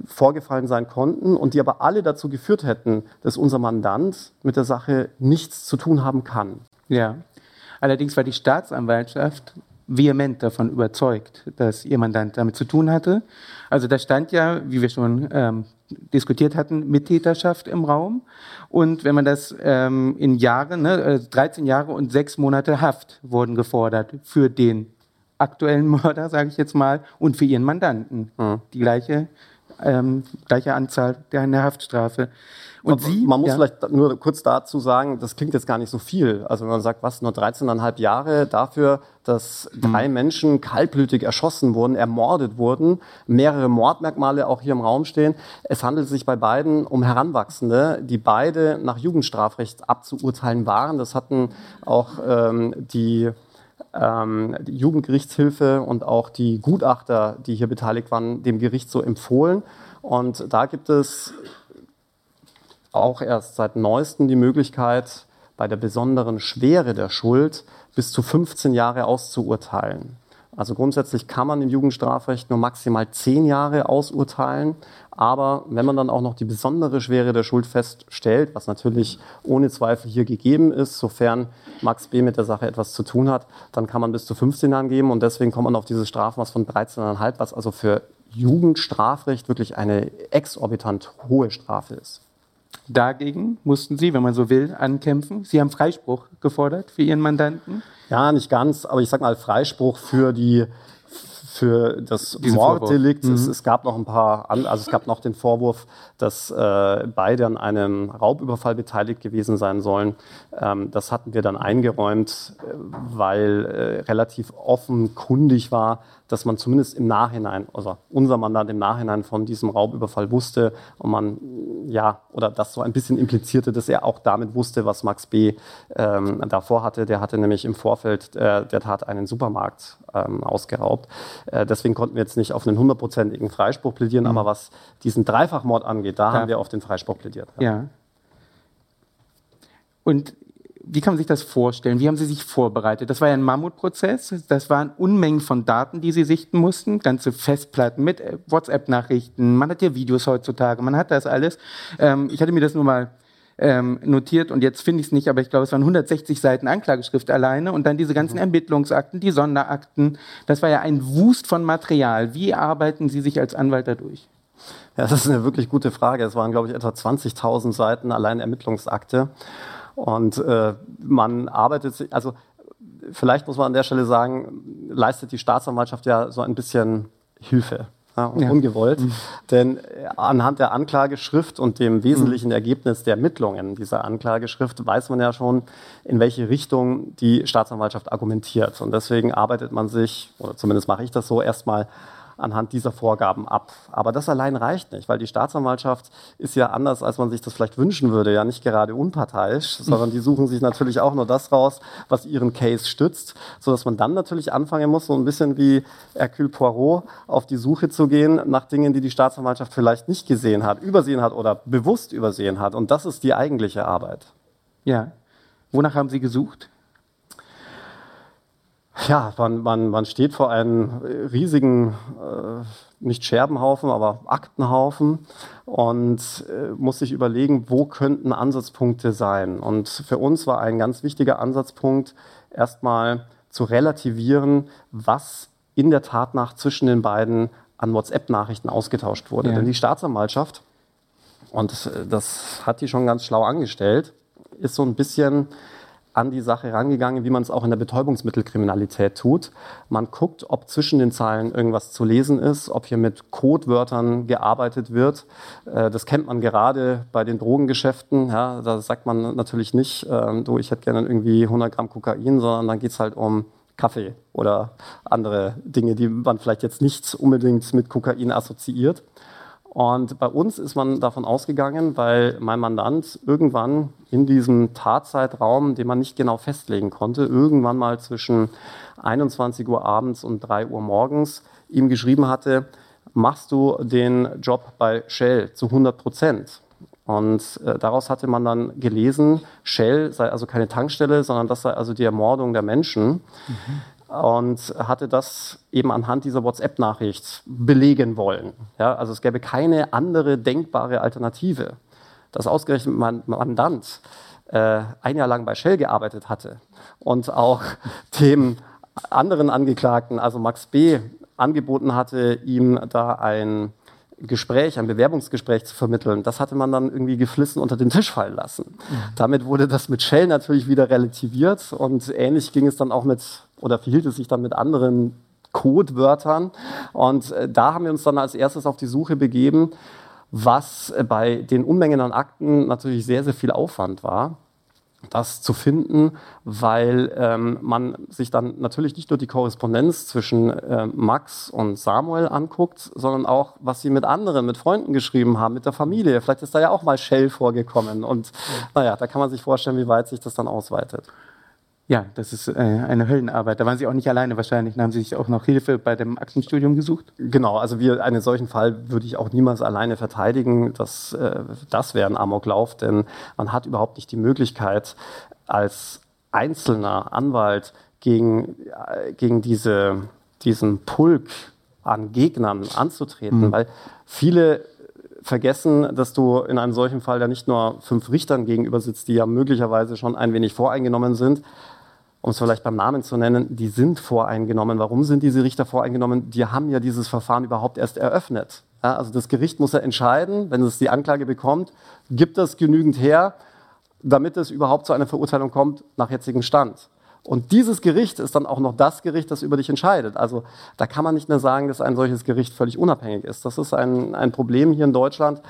vorgefallen sein konnten und die aber alle dazu geführt hätten, dass unser Mandant mit der Sache nichts zu tun haben kann. Ja, allerdings war die Staatsanwaltschaft vehement davon überzeugt, dass ihr Mandant damit zu tun hatte. Also da stand ja, wie wir schon ähm, diskutiert hatten, Mittäterschaft im Raum. Und wenn man das ähm, in Jahren, ne, 13 äh, Jahre und sechs Monate Haft wurden gefordert für den aktuellen Mörder, sage ich jetzt mal, und für ihren Mandanten. Mhm. Die gleiche, ähm, gleiche Anzahl der, der Haftstrafe. Und man, Sie, man muss ja. vielleicht nur kurz dazu sagen, das klingt jetzt gar nicht so viel. Also wenn man sagt, was, nur 13,5 Jahre dafür, dass mhm. drei Menschen kaltblütig erschossen wurden, ermordet wurden, mehrere Mordmerkmale auch hier im Raum stehen. Es handelt sich bei beiden um Heranwachsende, die beide nach Jugendstrafrecht abzuurteilen waren. Das hatten auch ähm, die die Jugendgerichtshilfe und auch die Gutachter, die hier beteiligt waren, dem Gericht so empfohlen. Und da gibt es auch erst seit neuestem die Möglichkeit, bei der besonderen Schwere der Schuld bis zu 15 Jahre auszuurteilen. Also grundsätzlich kann man im Jugendstrafrecht nur maximal 10 Jahre ausurteilen. Aber wenn man dann auch noch die besondere Schwere der Schuld feststellt, was natürlich ohne Zweifel hier gegeben ist, sofern Max B. mit der Sache etwas zu tun hat, dann kann man bis zu 15 Jahren geben. Und deswegen kommt man auf dieses Strafmaß von 13,5, was also für Jugendstrafrecht wirklich eine exorbitant hohe Strafe ist. Dagegen mussten Sie, wenn man so will, ankämpfen. Sie haben Freispruch gefordert für Ihren Mandanten. Ja, nicht ganz, aber ich sage mal Freispruch für die für das Morddelikt. Mhm. Es, es, gab noch ein paar, also es gab noch den Vorwurf, dass äh, beide an einem Raubüberfall beteiligt gewesen sein sollen. Ähm, das hatten wir dann eingeräumt, äh, weil äh, relativ offenkundig war, dass man zumindest im Nachhinein, also unser Mandat im Nachhinein von diesem Raubüberfall wusste und man, ja, oder das so ein bisschen implizierte, dass er auch damit wusste, was Max B. Ähm, davor hatte. Der hatte nämlich im Vorfeld äh, der Tat einen Supermarkt ähm, ausgeraubt. Äh, deswegen konnten wir jetzt nicht auf einen hundertprozentigen Freispruch plädieren, mhm. aber was diesen Dreifachmord angeht, da ja. haben wir auf den Freispruch plädiert. Ja. ja. Und wie kann man sich das vorstellen? Wie haben Sie sich vorbereitet? Das war ja ein Mammutprozess. Das waren Unmengen von Daten, die Sie sichten mussten. Ganze Festplatten mit äh, WhatsApp-Nachrichten. Man hat ja Videos heutzutage. Man hat das alles. Ähm, ich hatte mir das nur mal ähm, notiert und jetzt finde ich es nicht, aber ich glaube, es waren 160 Seiten Anklageschrift alleine und dann diese ganzen mhm. Ermittlungsakten, die Sonderakten. Das war ja ein Wust von Material. Wie arbeiten Sie sich als Anwalt dadurch? Ja, das ist eine wirklich gute Frage. Es waren, glaube ich, etwa 20.000 Seiten allein Ermittlungsakte. Und äh, man arbeitet, also vielleicht muss man an der Stelle sagen, leistet die Staatsanwaltschaft ja so ein bisschen Hilfe ja, ja. ungewollt. Mhm. Denn äh, anhand der Anklageschrift und dem wesentlichen mhm. Ergebnis der Ermittlungen dieser Anklageschrift weiß man ja schon, in welche Richtung die Staatsanwaltschaft argumentiert. Und deswegen arbeitet man sich, oder zumindest mache ich das so, erstmal anhand dieser Vorgaben ab. Aber das allein reicht nicht, weil die Staatsanwaltschaft ist ja anders, als man sich das vielleicht wünschen würde, ja nicht gerade unparteiisch, *laughs* sondern die suchen sich natürlich auch nur das raus, was ihren Case stützt, sodass man dann natürlich anfangen muss, so ein bisschen wie Hercule Poirot auf die Suche zu gehen nach Dingen, die die Staatsanwaltschaft vielleicht nicht gesehen hat, übersehen hat oder bewusst übersehen hat. Und das ist die eigentliche Arbeit. Ja. Wonach haben Sie gesucht? Ja, man, man, man steht vor einem riesigen, äh, nicht Scherbenhaufen, aber Aktenhaufen und äh, muss sich überlegen, wo könnten Ansatzpunkte sein. Und für uns war ein ganz wichtiger Ansatzpunkt, erstmal zu relativieren, was in der Tatnacht zwischen den beiden an WhatsApp-Nachrichten ausgetauscht wurde. Ja. Denn die Staatsanwaltschaft, und das, das hat die schon ganz schlau angestellt, ist so ein bisschen an die Sache rangegangen, wie man es auch in der Betäubungsmittelkriminalität tut. Man guckt, ob zwischen den Zeilen irgendwas zu lesen ist, ob hier mit Codewörtern gearbeitet wird. Äh, das kennt man gerade bei den Drogengeschäften. Ja, da sagt man natürlich nicht, äh, du, ich hätte gerne irgendwie 100 Gramm Kokain, sondern dann geht es halt um Kaffee oder andere Dinge, die man vielleicht jetzt nicht unbedingt mit Kokain assoziiert. Und bei uns ist man davon ausgegangen, weil mein Mandant irgendwann in diesem Tatzeitraum, den man nicht genau festlegen konnte, irgendwann mal zwischen 21 Uhr abends und 3 Uhr morgens ihm geschrieben hatte, machst du den Job bei Shell zu 100 Prozent? Und äh, daraus hatte man dann gelesen, Shell sei also keine Tankstelle, sondern das sei also die Ermordung der Menschen. Mhm und hatte das eben anhand dieser WhatsApp-Nachricht belegen wollen. Ja, also es gäbe keine andere denkbare Alternative. Dass ausgerechnet mein Mandant äh, ein Jahr lang bei Shell gearbeitet hatte und auch *laughs* dem anderen Angeklagten, also Max B., angeboten hatte, ihm da ein Gespräch, ein Bewerbungsgespräch zu vermitteln, das hatte man dann irgendwie geflissen unter den Tisch fallen lassen. Mhm. Damit wurde das mit Shell natürlich wieder relativiert und ähnlich ging es dann auch mit, oder verhielt es sich dann mit anderen Codewörtern. Und äh, da haben wir uns dann als erstes auf die Suche begeben, was äh, bei den Unmengen an Akten natürlich sehr, sehr viel Aufwand war das zu finden, weil ähm, man sich dann natürlich nicht nur die Korrespondenz zwischen äh, Max und Samuel anguckt, sondern auch, was sie mit anderen, mit Freunden geschrieben haben, mit der Familie. Vielleicht ist da ja auch mal Shell vorgekommen. Und naja, da kann man sich vorstellen, wie weit sich das dann ausweitet. Ja, das ist äh, eine Höllenarbeit. Da waren Sie auch nicht alleine wahrscheinlich. Da haben Sie sich auch noch Hilfe bei dem Aktenstudium gesucht? Genau, also wir, einen solchen Fall würde ich auch niemals alleine verteidigen. Das, äh, das wäre ein Amoklauf, denn man hat überhaupt nicht die Möglichkeit, als einzelner Anwalt gegen, äh, gegen diese, diesen Pulk an Gegnern anzutreten, mhm. weil viele vergessen, dass du in einem solchen Fall ja nicht nur fünf Richtern gegenüber sitzt, die ja möglicherweise schon ein wenig voreingenommen sind, um es vielleicht beim Namen zu nennen, die sind voreingenommen. Warum sind diese Richter voreingenommen? Die haben ja dieses Verfahren überhaupt erst eröffnet. Ja, also das Gericht muss ja entscheiden, wenn es die Anklage bekommt, gibt das genügend her, damit es überhaupt zu einer Verurteilung kommt nach jetzigem Stand. Und dieses Gericht ist dann auch noch das Gericht, das über dich entscheidet. Also da kann man nicht mehr sagen, dass ein solches Gericht völlig unabhängig ist. Das ist ein, ein Problem hier in Deutschland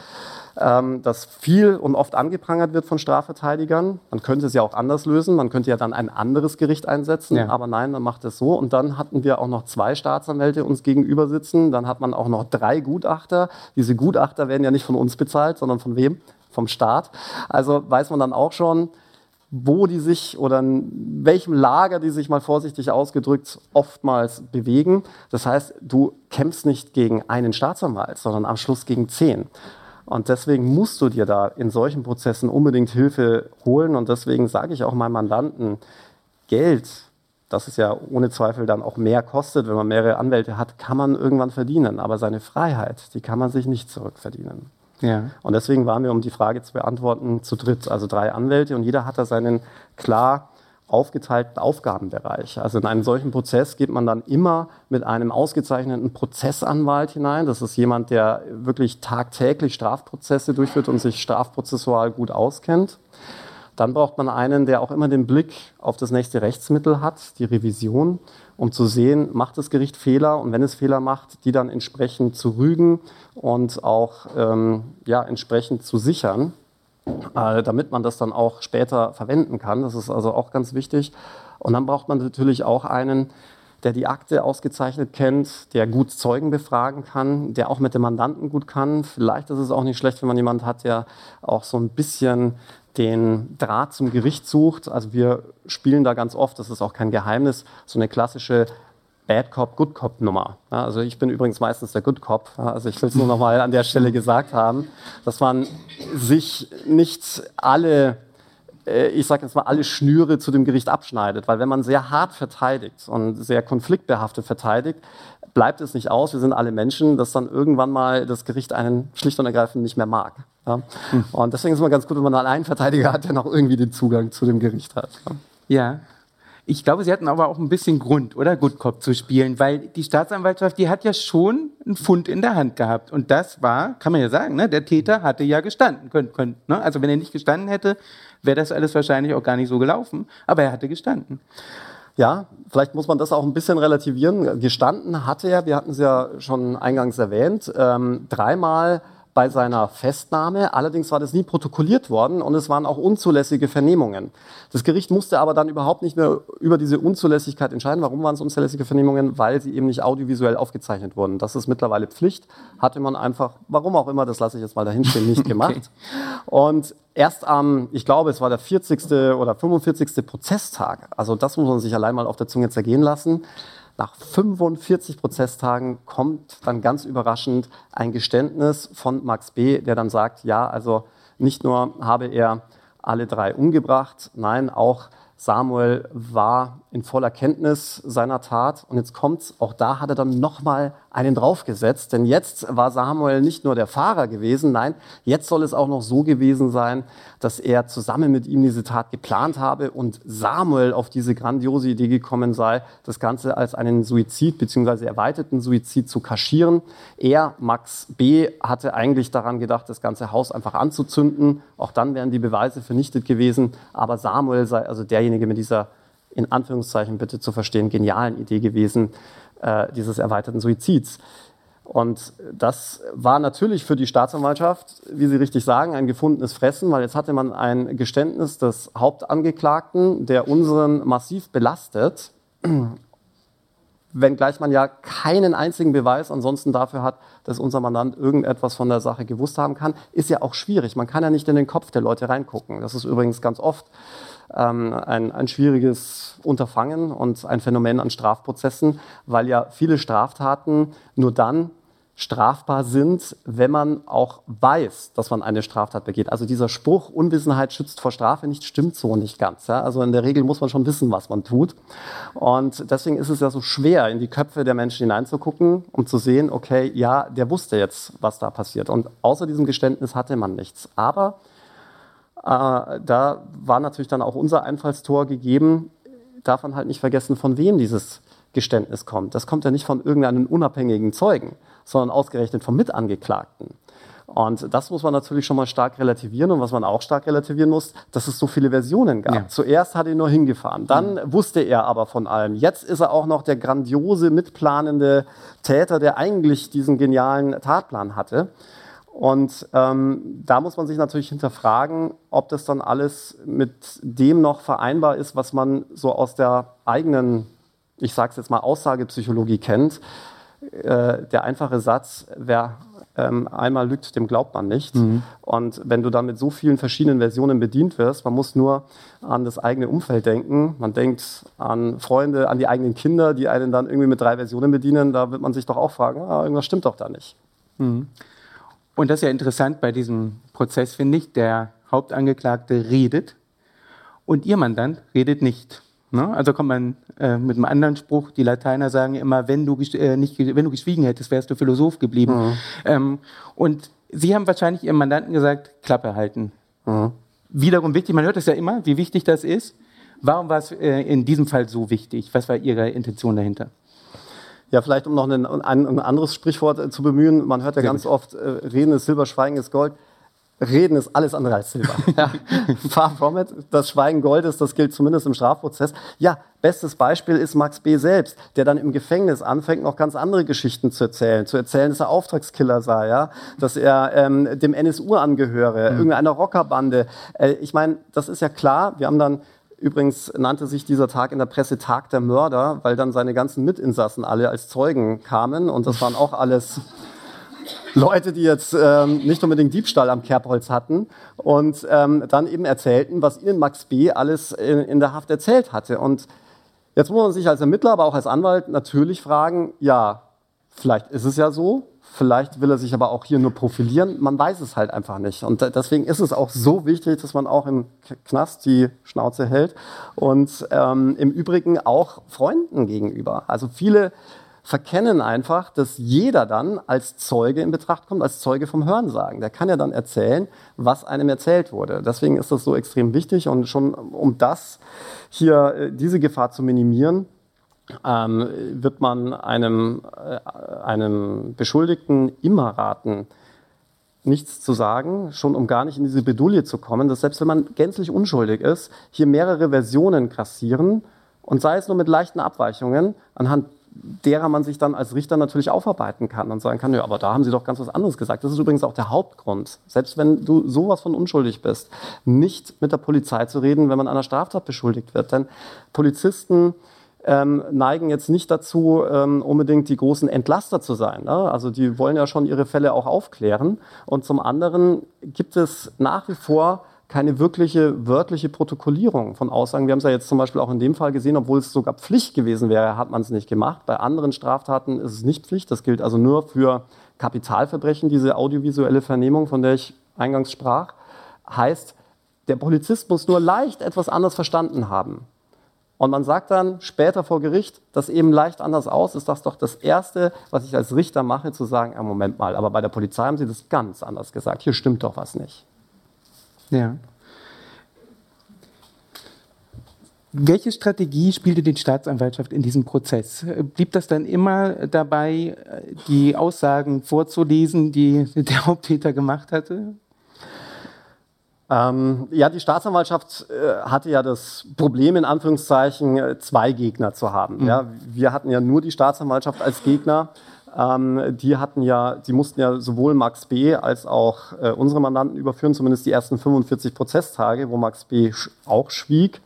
ähm, das viel und oft angeprangert wird von Strafverteidigern. Man könnte es ja auch anders lösen. Man könnte ja dann ein anderes Gericht einsetzen. Ja. Aber nein, man macht es so. Und dann hatten wir auch noch zwei Staatsanwälte uns gegenüber sitzen. Dann hat man auch noch drei Gutachter. Diese Gutachter werden ja nicht von uns bezahlt, sondern von wem? Vom Staat. Also weiß man dann auch schon, wo die sich oder in welchem Lager die sich mal vorsichtig ausgedrückt oftmals bewegen. Das heißt, du kämpfst nicht gegen einen Staatsanwalt, sondern am Schluss gegen zehn. Und deswegen musst du dir da in solchen Prozessen unbedingt Hilfe holen. Und deswegen sage ich auch meinem Mandanten, Geld, das es ja ohne Zweifel dann auch mehr kostet, wenn man mehrere Anwälte hat, kann man irgendwann verdienen. Aber seine Freiheit, die kann man sich nicht zurückverdienen. Ja. Und deswegen waren wir, um die Frage zu beantworten, zu dritt, also drei Anwälte und jeder hat da seinen klar aufgeteilten Aufgabenbereich. Also in einen solchen Prozess geht man dann immer mit einem ausgezeichneten Prozessanwalt hinein. Das ist jemand, der wirklich tagtäglich Strafprozesse durchführt und sich strafprozessual gut auskennt. Dann braucht man einen, der auch immer den Blick auf das nächste Rechtsmittel hat, die Revision, um zu sehen, macht das Gericht Fehler und wenn es Fehler macht, die dann entsprechend zu rügen und auch ähm, ja, entsprechend zu sichern äh, damit man das dann auch später verwenden kann. Das ist also auch ganz wichtig. Und dann braucht man natürlich auch einen, der die Akte ausgezeichnet kennt, der gut Zeugen befragen kann, der auch mit dem Mandanten gut kann. Vielleicht ist es auch nicht schlecht, wenn man jemanden hat, der auch so ein bisschen den Draht zum Gericht sucht. Also wir spielen da ganz oft, das ist auch kein Geheimnis, so eine klassische Bad Cop, Good Cop Nummer. Ja, also ich bin übrigens meistens der Good Cop. Also ich will es nur noch mal an der Stelle gesagt haben, dass man sich nicht alle äh, ich sage jetzt mal, alle Schnüre zu dem Gericht abschneidet. Weil wenn man sehr hart verteidigt und sehr konfliktbehaftet verteidigt, bleibt es nicht aus, wir sind alle Menschen, dass dann irgendwann mal das Gericht einen schlicht und ergreifend nicht mehr mag. Ja? Hm. Und deswegen ist es immer ganz gut, wenn man einen Alleinverteidiger hat, der noch irgendwie den Zugang zu dem Gericht hat. Ja. Ich glaube, Sie hatten aber auch ein bisschen Grund, oder Good Cop zu spielen, weil die Staatsanwaltschaft, die hat ja schon einen Fund in der Hand gehabt. Und das war, kann man ja sagen, ne, der Täter hatte ja gestanden. Könnt, könnt, ne? Also wenn er nicht gestanden hätte, wäre das alles wahrscheinlich auch gar nicht so gelaufen. Aber er hatte gestanden. Ja, vielleicht muss man das auch ein bisschen relativieren. Gestanden hatte er, wir hatten es ja schon eingangs erwähnt, ähm, dreimal bei seiner Festnahme. Allerdings war das nie protokolliert worden und es waren auch unzulässige Vernehmungen. Das Gericht musste aber dann überhaupt nicht mehr über diese Unzulässigkeit entscheiden. Warum waren es unzulässige Vernehmungen? Weil sie eben nicht audiovisuell aufgezeichnet wurden. Das ist mittlerweile Pflicht. Hatte man einfach, warum auch immer, das lasse ich jetzt mal dahinstehen, nicht *laughs* gemacht. Okay. Und erst am, ich glaube, es war der 40. oder 45. Prozesstag, also das muss man sich allein mal auf der Zunge zergehen lassen, nach 45 Prozesstagen kommt dann ganz überraschend ein Geständnis von Max B., der dann sagt, ja, also nicht nur habe er alle drei umgebracht, nein, auch Samuel war in voller Kenntnis seiner Tat. Und jetzt kommt's, auch da hat er dann nochmal einen draufgesetzt. Denn jetzt war Samuel nicht nur der Fahrer gewesen, nein, jetzt soll es auch noch so gewesen sein, dass er zusammen mit ihm diese Tat geplant habe und Samuel auf diese grandiose Idee gekommen sei, das Ganze als einen Suizid bzw. erweiterten Suizid zu kaschieren. Er, Max B., hatte eigentlich daran gedacht, das ganze Haus einfach anzuzünden. Auch dann wären die Beweise vernichtet gewesen. Aber Samuel sei also derjenige mit dieser in Anführungszeichen bitte zu verstehen, genialen Idee gewesen, äh, dieses erweiterten Suizids. Und das war natürlich für die Staatsanwaltschaft, wie Sie richtig sagen, ein gefundenes Fressen, weil jetzt hatte man ein Geständnis des Hauptangeklagten, der unseren massiv belastet, wenngleich man ja keinen einzigen Beweis ansonsten dafür hat, dass unser Mandant irgendetwas von der Sache gewusst haben kann, ist ja auch schwierig. Man kann ja nicht in den Kopf der Leute reingucken. Das ist übrigens ganz oft ähm, ein, ein schwieriges Unterfangen und ein Phänomen an Strafprozessen, weil ja viele Straftaten nur dann strafbar sind, wenn man auch weiß, dass man eine Straftat begeht. Also dieser Spruch, Unwissenheit schützt vor Strafe nicht, stimmt so nicht ganz. Ja? Also in der Regel muss man schon wissen, was man tut. Und deswegen ist es ja so schwer, in die Köpfe der Menschen hineinzugucken, um zu sehen, okay, ja, der wusste jetzt, was da passiert. Und außer diesem Geständnis hatte man nichts. Aber da war natürlich dann auch unser Einfallstor gegeben. Darf man halt nicht vergessen, von wem dieses Geständnis kommt. Das kommt ja nicht von irgendeinem unabhängigen Zeugen, sondern ausgerechnet vom Mitangeklagten. Und das muss man natürlich schon mal stark relativieren. Und was man auch stark relativieren muss, dass es so viele Versionen gab. Ja. Zuerst hat er nur hingefahren, dann mhm. wusste er aber von allem. Jetzt ist er auch noch der grandiose, mitplanende Täter, der eigentlich diesen genialen Tatplan hatte. Und ähm, da muss man sich natürlich hinterfragen, ob das dann alles mit dem noch vereinbar ist, was man so aus der eigenen, ich sage es jetzt mal, Aussagepsychologie kennt. Äh, der einfache Satz, wer ähm, einmal lügt, dem glaubt man nicht. Mhm. Und wenn du dann mit so vielen verschiedenen Versionen bedient wirst, man muss nur an das eigene Umfeld denken. Man denkt an Freunde, an die eigenen Kinder, die einen dann irgendwie mit drei Versionen bedienen. Da wird man sich doch auch fragen, ah, irgendwas stimmt doch da nicht. Mhm. Und das ist ja interessant bei diesem Prozess, finde ich. Der Hauptangeklagte redet und ihr Mandant redet nicht. Ne? Also kommt man äh, mit einem anderen Spruch, die Lateiner sagen immer, wenn du, äh, nicht, wenn du geschwiegen hättest, wärst du Philosoph geblieben. Mhm. Ähm, und Sie haben wahrscheinlich Ihrem Mandanten gesagt, Klappe halten. Mhm. Wiederum wichtig, man hört es ja immer, wie wichtig das ist. Warum war es äh, in diesem Fall so wichtig? Was war Ihre Intention dahinter? Ja, vielleicht um noch ein, ein, ein anderes Sprichwort äh, zu bemühen. Man hört ja Sehr ganz gut. oft, äh, Reden ist Silber, Schweigen ist Gold. Reden ist alles andere als Silber. *laughs* ja, *laughs* far from it. Das Schweigen Gold ist, das gilt zumindest im Strafprozess. Ja, bestes Beispiel ist Max B. selbst, der dann im Gefängnis anfängt, noch ganz andere Geschichten zu erzählen. Zu erzählen, dass er Auftragskiller sei, ja? dass er ähm, dem NSU angehöre, mhm. irgendeiner Rockerbande. Äh, ich meine, das ist ja klar. Wir haben dann Übrigens nannte sich dieser Tag in der Presse Tag der Mörder, weil dann seine ganzen Mitinsassen alle als Zeugen kamen und das waren auch alles *laughs* Leute, die jetzt ähm, nicht unbedingt Diebstahl am Kerbholz hatten und ähm, dann eben erzählten, was ihnen Max B. alles in, in der Haft erzählt hatte. Und jetzt muss man sich als Ermittler, aber auch als Anwalt natürlich fragen, ja, vielleicht ist es ja so, vielleicht will er sich aber auch hier nur profilieren, man weiß es halt einfach nicht. Und deswegen ist es auch so wichtig, dass man auch im Knast die Schnauze hält und ähm, im Übrigen auch Freunden gegenüber. Also viele verkennen einfach, dass jeder dann als Zeuge in Betracht kommt, als Zeuge vom Hörensagen. Der kann ja dann erzählen, was einem erzählt wurde. Deswegen ist das so extrem wichtig und schon um das hier, äh, diese Gefahr zu minimieren, ähm, wird man einem, äh, einem Beschuldigten immer raten, nichts zu sagen, schon um gar nicht in diese Bedulie zu kommen, dass selbst wenn man gänzlich unschuldig ist, hier mehrere Versionen kassieren und sei es nur mit leichten Abweichungen, anhand derer man sich dann als Richter natürlich aufarbeiten kann und sagen kann, ja, aber da haben Sie doch ganz was anderes gesagt. Das ist übrigens auch der Hauptgrund, selbst wenn du sowas von unschuldig bist, nicht mit der Polizei zu reden, wenn man einer Straftat beschuldigt wird. Denn Polizisten ähm, neigen jetzt nicht dazu, ähm, unbedingt die großen Entlaster zu sein. Ne? Also die wollen ja schon ihre Fälle auch aufklären. Und zum anderen gibt es nach wie vor keine wirkliche wörtliche Protokollierung von Aussagen. Wir haben es ja jetzt zum Beispiel auch in dem Fall gesehen, obwohl es sogar Pflicht gewesen wäre, hat man es nicht gemacht. Bei anderen Straftaten ist es nicht Pflicht. Das gilt also nur für Kapitalverbrechen, diese audiovisuelle Vernehmung, von der ich eingangs sprach. Heißt, der Polizist muss nur leicht etwas anders verstanden haben. Und man sagt dann später vor Gericht, das eben leicht anders aus, ist das doch das Erste, was ich als Richter mache, zu sagen, ah, Moment mal, aber bei der Polizei haben sie das ganz anders gesagt, hier stimmt doch was nicht. Ja. Welche Strategie spielte die Staatsanwaltschaft in diesem Prozess? Blieb das dann immer dabei, die Aussagen vorzulesen, die der Haupttäter gemacht hatte? Ähm, ja, die Staatsanwaltschaft äh, hatte ja das Problem, in Anführungszeichen, äh, zwei Gegner zu haben. Mhm. Ja, wir hatten ja nur die Staatsanwaltschaft als Gegner. Ähm, die hatten ja, die mussten ja sowohl Max B. als auch äh, unsere Mandanten überführen, zumindest die ersten 45 Prozesstage, wo Max B. Sch auch schwieg.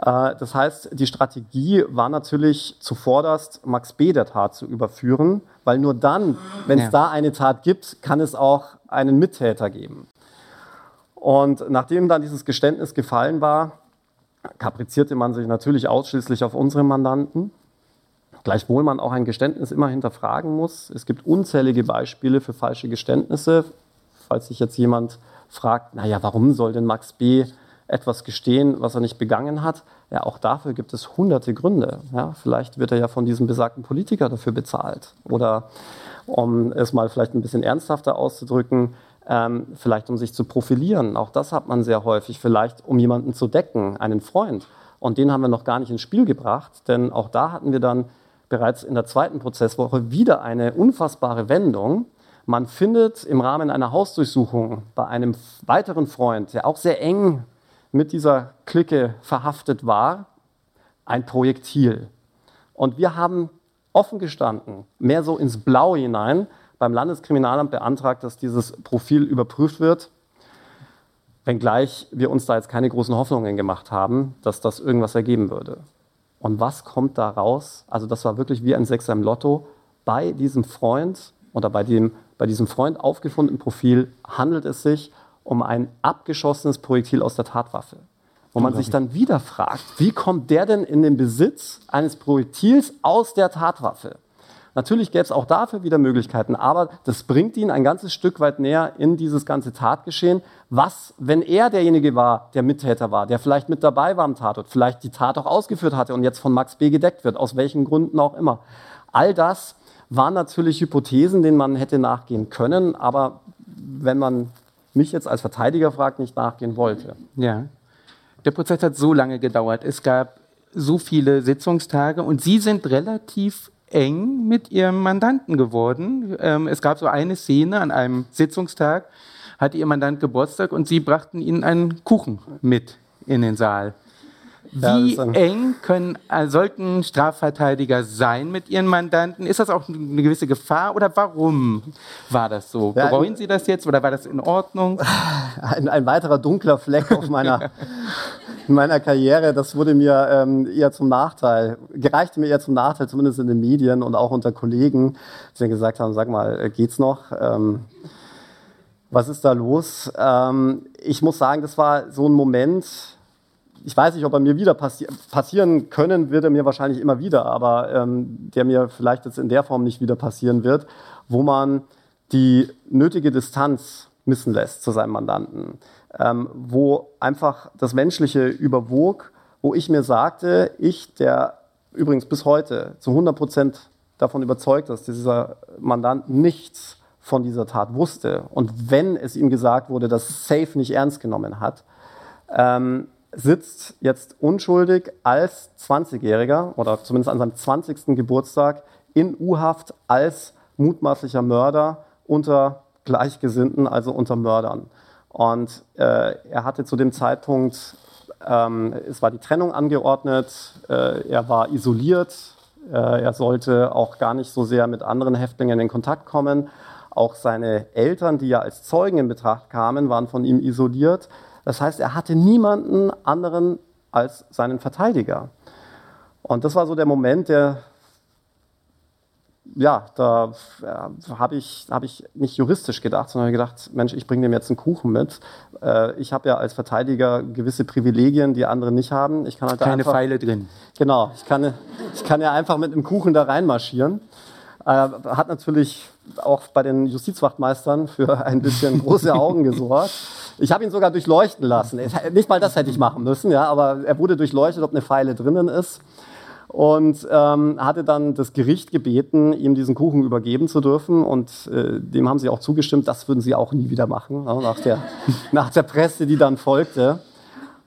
Äh, das heißt, die Strategie war natürlich zuvorderst, Max B. der Tat zu überführen, weil nur dann, wenn es ja. da eine Tat gibt, kann es auch einen Mittäter geben. Und nachdem dann dieses Geständnis gefallen war, kaprizierte man sich natürlich ausschließlich auf unsere Mandanten. Gleichwohl man auch ein Geständnis immer hinterfragen muss. Es gibt unzählige Beispiele für falsche Geständnisse. Falls sich jetzt jemand fragt, naja, warum soll denn Max B. etwas gestehen, was er nicht begangen hat? Ja, auch dafür gibt es hunderte Gründe. Ja, vielleicht wird er ja von diesem besagten Politiker dafür bezahlt. Oder um es mal vielleicht ein bisschen ernsthafter auszudrücken, ähm, vielleicht um sich zu profilieren. Auch das hat man sehr häufig. Vielleicht um jemanden zu decken, einen Freund. Und den haben wir noch gar nicht ins Spiel gebracht, denn auch da hatten wir dann bereits in der zweiten Prozesswoche wieder eine unfassbare Wendung. Man findet im Rahmen einer Hausdurchsuchung bei einem weiteren Freund, der auch sehr eng mit dieser Clique verhaftet war, ein Projektil. Und wir haben offen gestanden, mehr so ins Blaue hinein, beim Landeskriminalamt beantragt, dass dieses Profil überprüft wird, wenngleich wir uns da jetzt keine großen Hoffnungen gemacht haben, dass das irgendwas ergeben würde. Und was kommt da raus? Also das war wirklich wie ein Sechser im Lotto. Bei diesem Freund oder bei, dem, bei diesem Freund aufgefundenen Profil handelt es sich um ein abgeschossenes Projektil aus der Tatwaffe. Wo man sich dann wieder fragt, wie kommt der denn in den Besitz eines Projektils aus der Tatwaffe? Natürlich gäbe es auch dafür wieder Möglichkeiten, aber das bringt ihn ein ganzes Stück weit näher in dieses ganze Tatgeschehen. Was, wenn er derjenige war, der Mittäter war, der vielleicht mit dabei war am Tatort, vielleicht die Tat auch ausgeführt hatte und jetzt von Max B. gedeckt wird, aus welchen Gründen auch immer. All das waren natürlich Hypothesen, denen man hätte nachgehen können, aber wenn man mich jetzt als Verteidiger fragt, nicht nachgehen wollte. Ja. Der Prozess hat so lange gedauert. Es gab so viele Sitzungstage und Sie sind relativ eng mit ihrem Mandanten geworden. Ähm, es gab so eine Szene an einem Sitzungstag, hatte ihr Mandant Geburtstag und sie brachten ihnen einen Kuchen mit in den Saal. Wie ja, eng können, äh, sollten Strafverteidiger sein mit ihren Mandanten? Ist das auch eine gewisse Gefahr oder warum war das so? Ja, Bereuen Sie das jetzt oder war das in Ordnung? *laughs* Ein, ein weiterer dunkler Fleck auf meiner *laughs* in meiner Karriere, das wurde mir ähm, eher zum Nachteil, gereichte mir eher zum Nachteil, zumindest in den Medien und auch unter Kollegen, die dann gesagt haben, sag mal, äh, geht's noch? Ähm, was ist da los? Ähm, ich muss sagen, das war so ein Moment, ich weiß nicht, ob er mir wieder passi passieren können, wird er mir wahrscheinlich immer wieder, aber ähm, der mir vielleicht jetzt in der Form nicht wieder passieren wird, wo man die nötige Distanz missen lässt zu seinem Mandanten, ähm, wo einfach das Menschliche überwog, wo ich mir sagte, ich, der übrigens bis heute zu 100 Prozent davon überzeugt ist, dass dieser Mandant nichts von dieser Tat wusste und wenn es ihm gesagt wurde, das Safe nicht ernst genommen hat, ähm, sitzt jetzt unschuldig als 20-Jähriger oder zumindest an seinem 20. Geburtstag in U-Haft als mutmaßlicher Mörder unter Gleichgesinnten, also unter Mördern. Und äh, er hatte zu dem Zeitpunkt, ähm, es war die Trennung angeordnet, äh, er war isoliert, äh, er sollte auch gar nicht so sehr mit anderen Häftlingen in Kontakt kommen. Auch seine Eltern, die ja als Zeugen in Betracht kamen, waren von ihm isoliert. Das heißt, er hatte niemanden anderen als seinen Verteidiger. Und das war so der Moment, der, ja, da äh, habe ich, hab ich nicht juristisch gedacht, sondern gedacht, Mensch, ich bringe dem jetzt einen Kuchen mit. Äh, ich habe ja als Verteidiger gewisse Privilegien, die andere nicht haben. Ich kann halt Keine einfach, Pfeile drin. Genau, ich kann, ich kann ja einfach mit einem Kuchen da reinmarschieren. Äh, hat natürlich auch bei den Justizwachtmeistern für ein bisschen große Augen gesorgt. Ich habe ihn sogar durchleuchten lassen. Nicht mal das hätte ich machen müssen, ja, aber er wurde durchleuchtet, ob eine Pfeile drinnen ist. Und ähm, hatte dann das Gericht gebeten, ihm diesen Kuchen übergeben zu dürfen. Und äh, dem haben sie auch zugestimmt, das würden sie auch nie wieder machen, ja, nach, der, *laughs* nach der Presse, die dann folgte.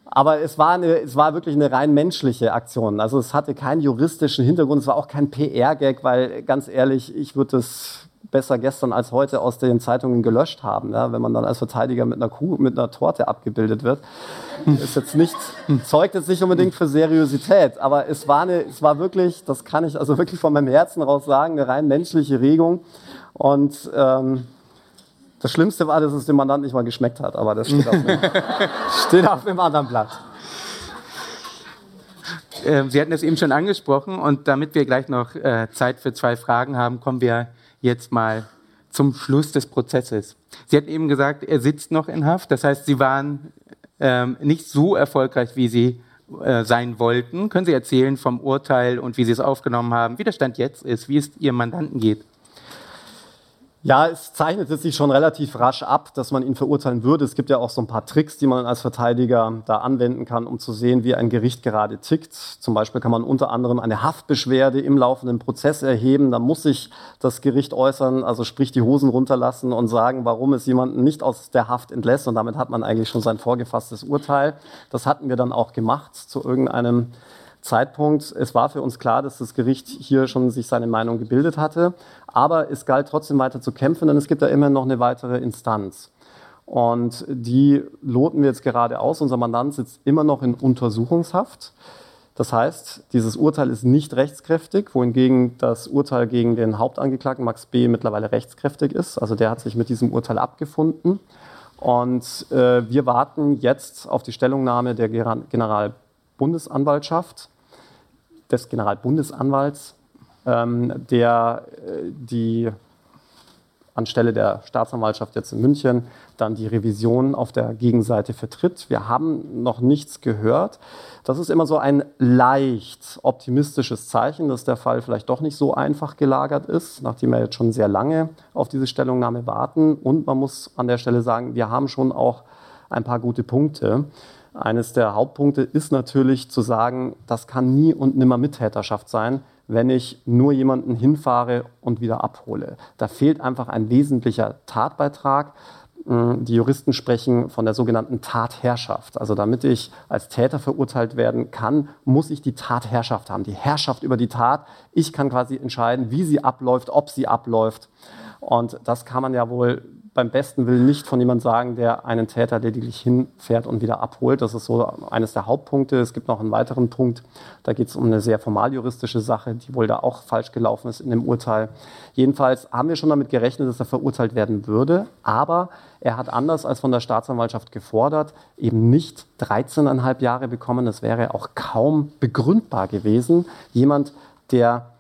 Aber es war, eine, es war wirklich eine rein menschliche Aktion. Also es hatte keinen juristischen Hintergrund, es war auch kein PR-Gag, weil ganz ehrlich, ich würde das besser gestern als heute aus den Zeitungen gelöscht haben. Ja, wenn man dann als Verteidiger mit einer Kuh, mit einer Torte abgebildet wird, ist jetzt nicht, zeugt jetzt nicht unbedingt für Seriosität. Aber es war eine, es war wirklich, das kann ich also wirklich von meinem Herzen raus sagen, eine rein menschliche Regung. Und ähm, das Schlimmste war, dass es dem Mandant nicht mal geschmeckt hat, aber das steht auf einem, *laughs* steht auf einem anderen Blatt. Ähm, Sie hatten es eben schon angesprochen und damit wir gleich noch äh, Zeit für zwei Fragen haben, kommen wir jetzt mal zum Schluss des Prozesses. Sie hatten eben gesagt, er sitzt noch in Haft. Das heißt, Sie waren ähm, nicht so erfolgreich, wie Sie äh, sein wollten. Können Sie erzählen vom Urteil und wie Sie es aufgenommen haben, wie der Stand jetzt ist, wie es Ihrem Mandanten geht? Ja, es zeichnet sich schon relativ rasch ab, dass man ihn verurteilen würde. Es gibt ja auch so ein paar Tricks, die man als Verteidiger da anwenden kann, um zu sehen, wie ein Gericht gerade tickt. Zum Beispiel kann man unter anderem eine Haftbeschwerde im laufenden Prozess erheben. Da muss sich das Gericht äußern, also sprich die Hosen runterlassen und sagen, warum es jemanden nicht aus der Haft entlässt. Und damit hat man eigentlich schon sein vorgefasstes Urteil. Das hatten wir dann auch gemacht zu irgendeinem Zeitpunkt. Es war für uns klar, dass das Gericht hier schon sich seine Meinung gebildet hatte, aber es galt trotzdem weiter zu kämpfen, denn es gibt da immer noch eine weitere Instanz. Und die loten wir jetzt gerade aus. Unser Mandant sitzt immer noch in Untersuchungshaft. Das heißt, dieses Urteil ist nicht rechtskräftig, wohingegen das Urteil gegen den Hauptangeklagten Max B. mittlerweile rechtskräftig ist. Also der hat sich mit diesem Urteil abgefunden. Und äh, wir warten jetzt auf die Stellungnahme der Generalbundesanwaltschaft des Generalbundesanwalts, ähm, der äh, die anstelle der Staatsanwaltschaft jetzt in München dann die Revision auf der Gegenseite vertritt. Wir haben noch nichts gehört. Das ist immer so ein leicht optimistisches Zeichen, dass der Fall vielleicht doch nicht so einfach gelagert ist, nachdem wir jetzt schon sehr lange auf diese Stellungnahme warten. Und man muss an der Stelle sagen, wir haben schon auch ein paar gute Punkte. Eines der Hauptpunkte ist natürlich zu sagen, das kann nie und nimmer Mittäterschaft sein, wenn ich nur jemanden hinfahre und wieder abhole. Da fehlt einfach ein wesentlicher Tatbeitrag. Mm, die Juristen sprechen von der sogenannten Tatherrschaft. Also damit ich als Täter verurteilt werden kann, muss ich die Tatherrschaft haben, die Herrschaft über die Tat. Ich kann quasi entscheiden, wie sie abläuft, ob sie abläuft. Und das kann man ja wohl beim besten Willen nicht von jemand sagen, der einen Täter lediglich hinfährt und wieder abholt. Das ist so eines der Hauptpunkte. Es gibt noch einen weiteren Punkt, da geht es um eine sehr formaljuristische Sache, die wohl da auch falsch gelaufen ist in dem Urteil. Jedenfalls haben wir schon damit gerechnet, dass er verurteilt werden würde, aber er hat anders als von der Staatsanwaltschaft gefordert, eben nicht 13,5 Jahre bekommen. Das wäre auch kaum begründbar gewesen. Jemand, der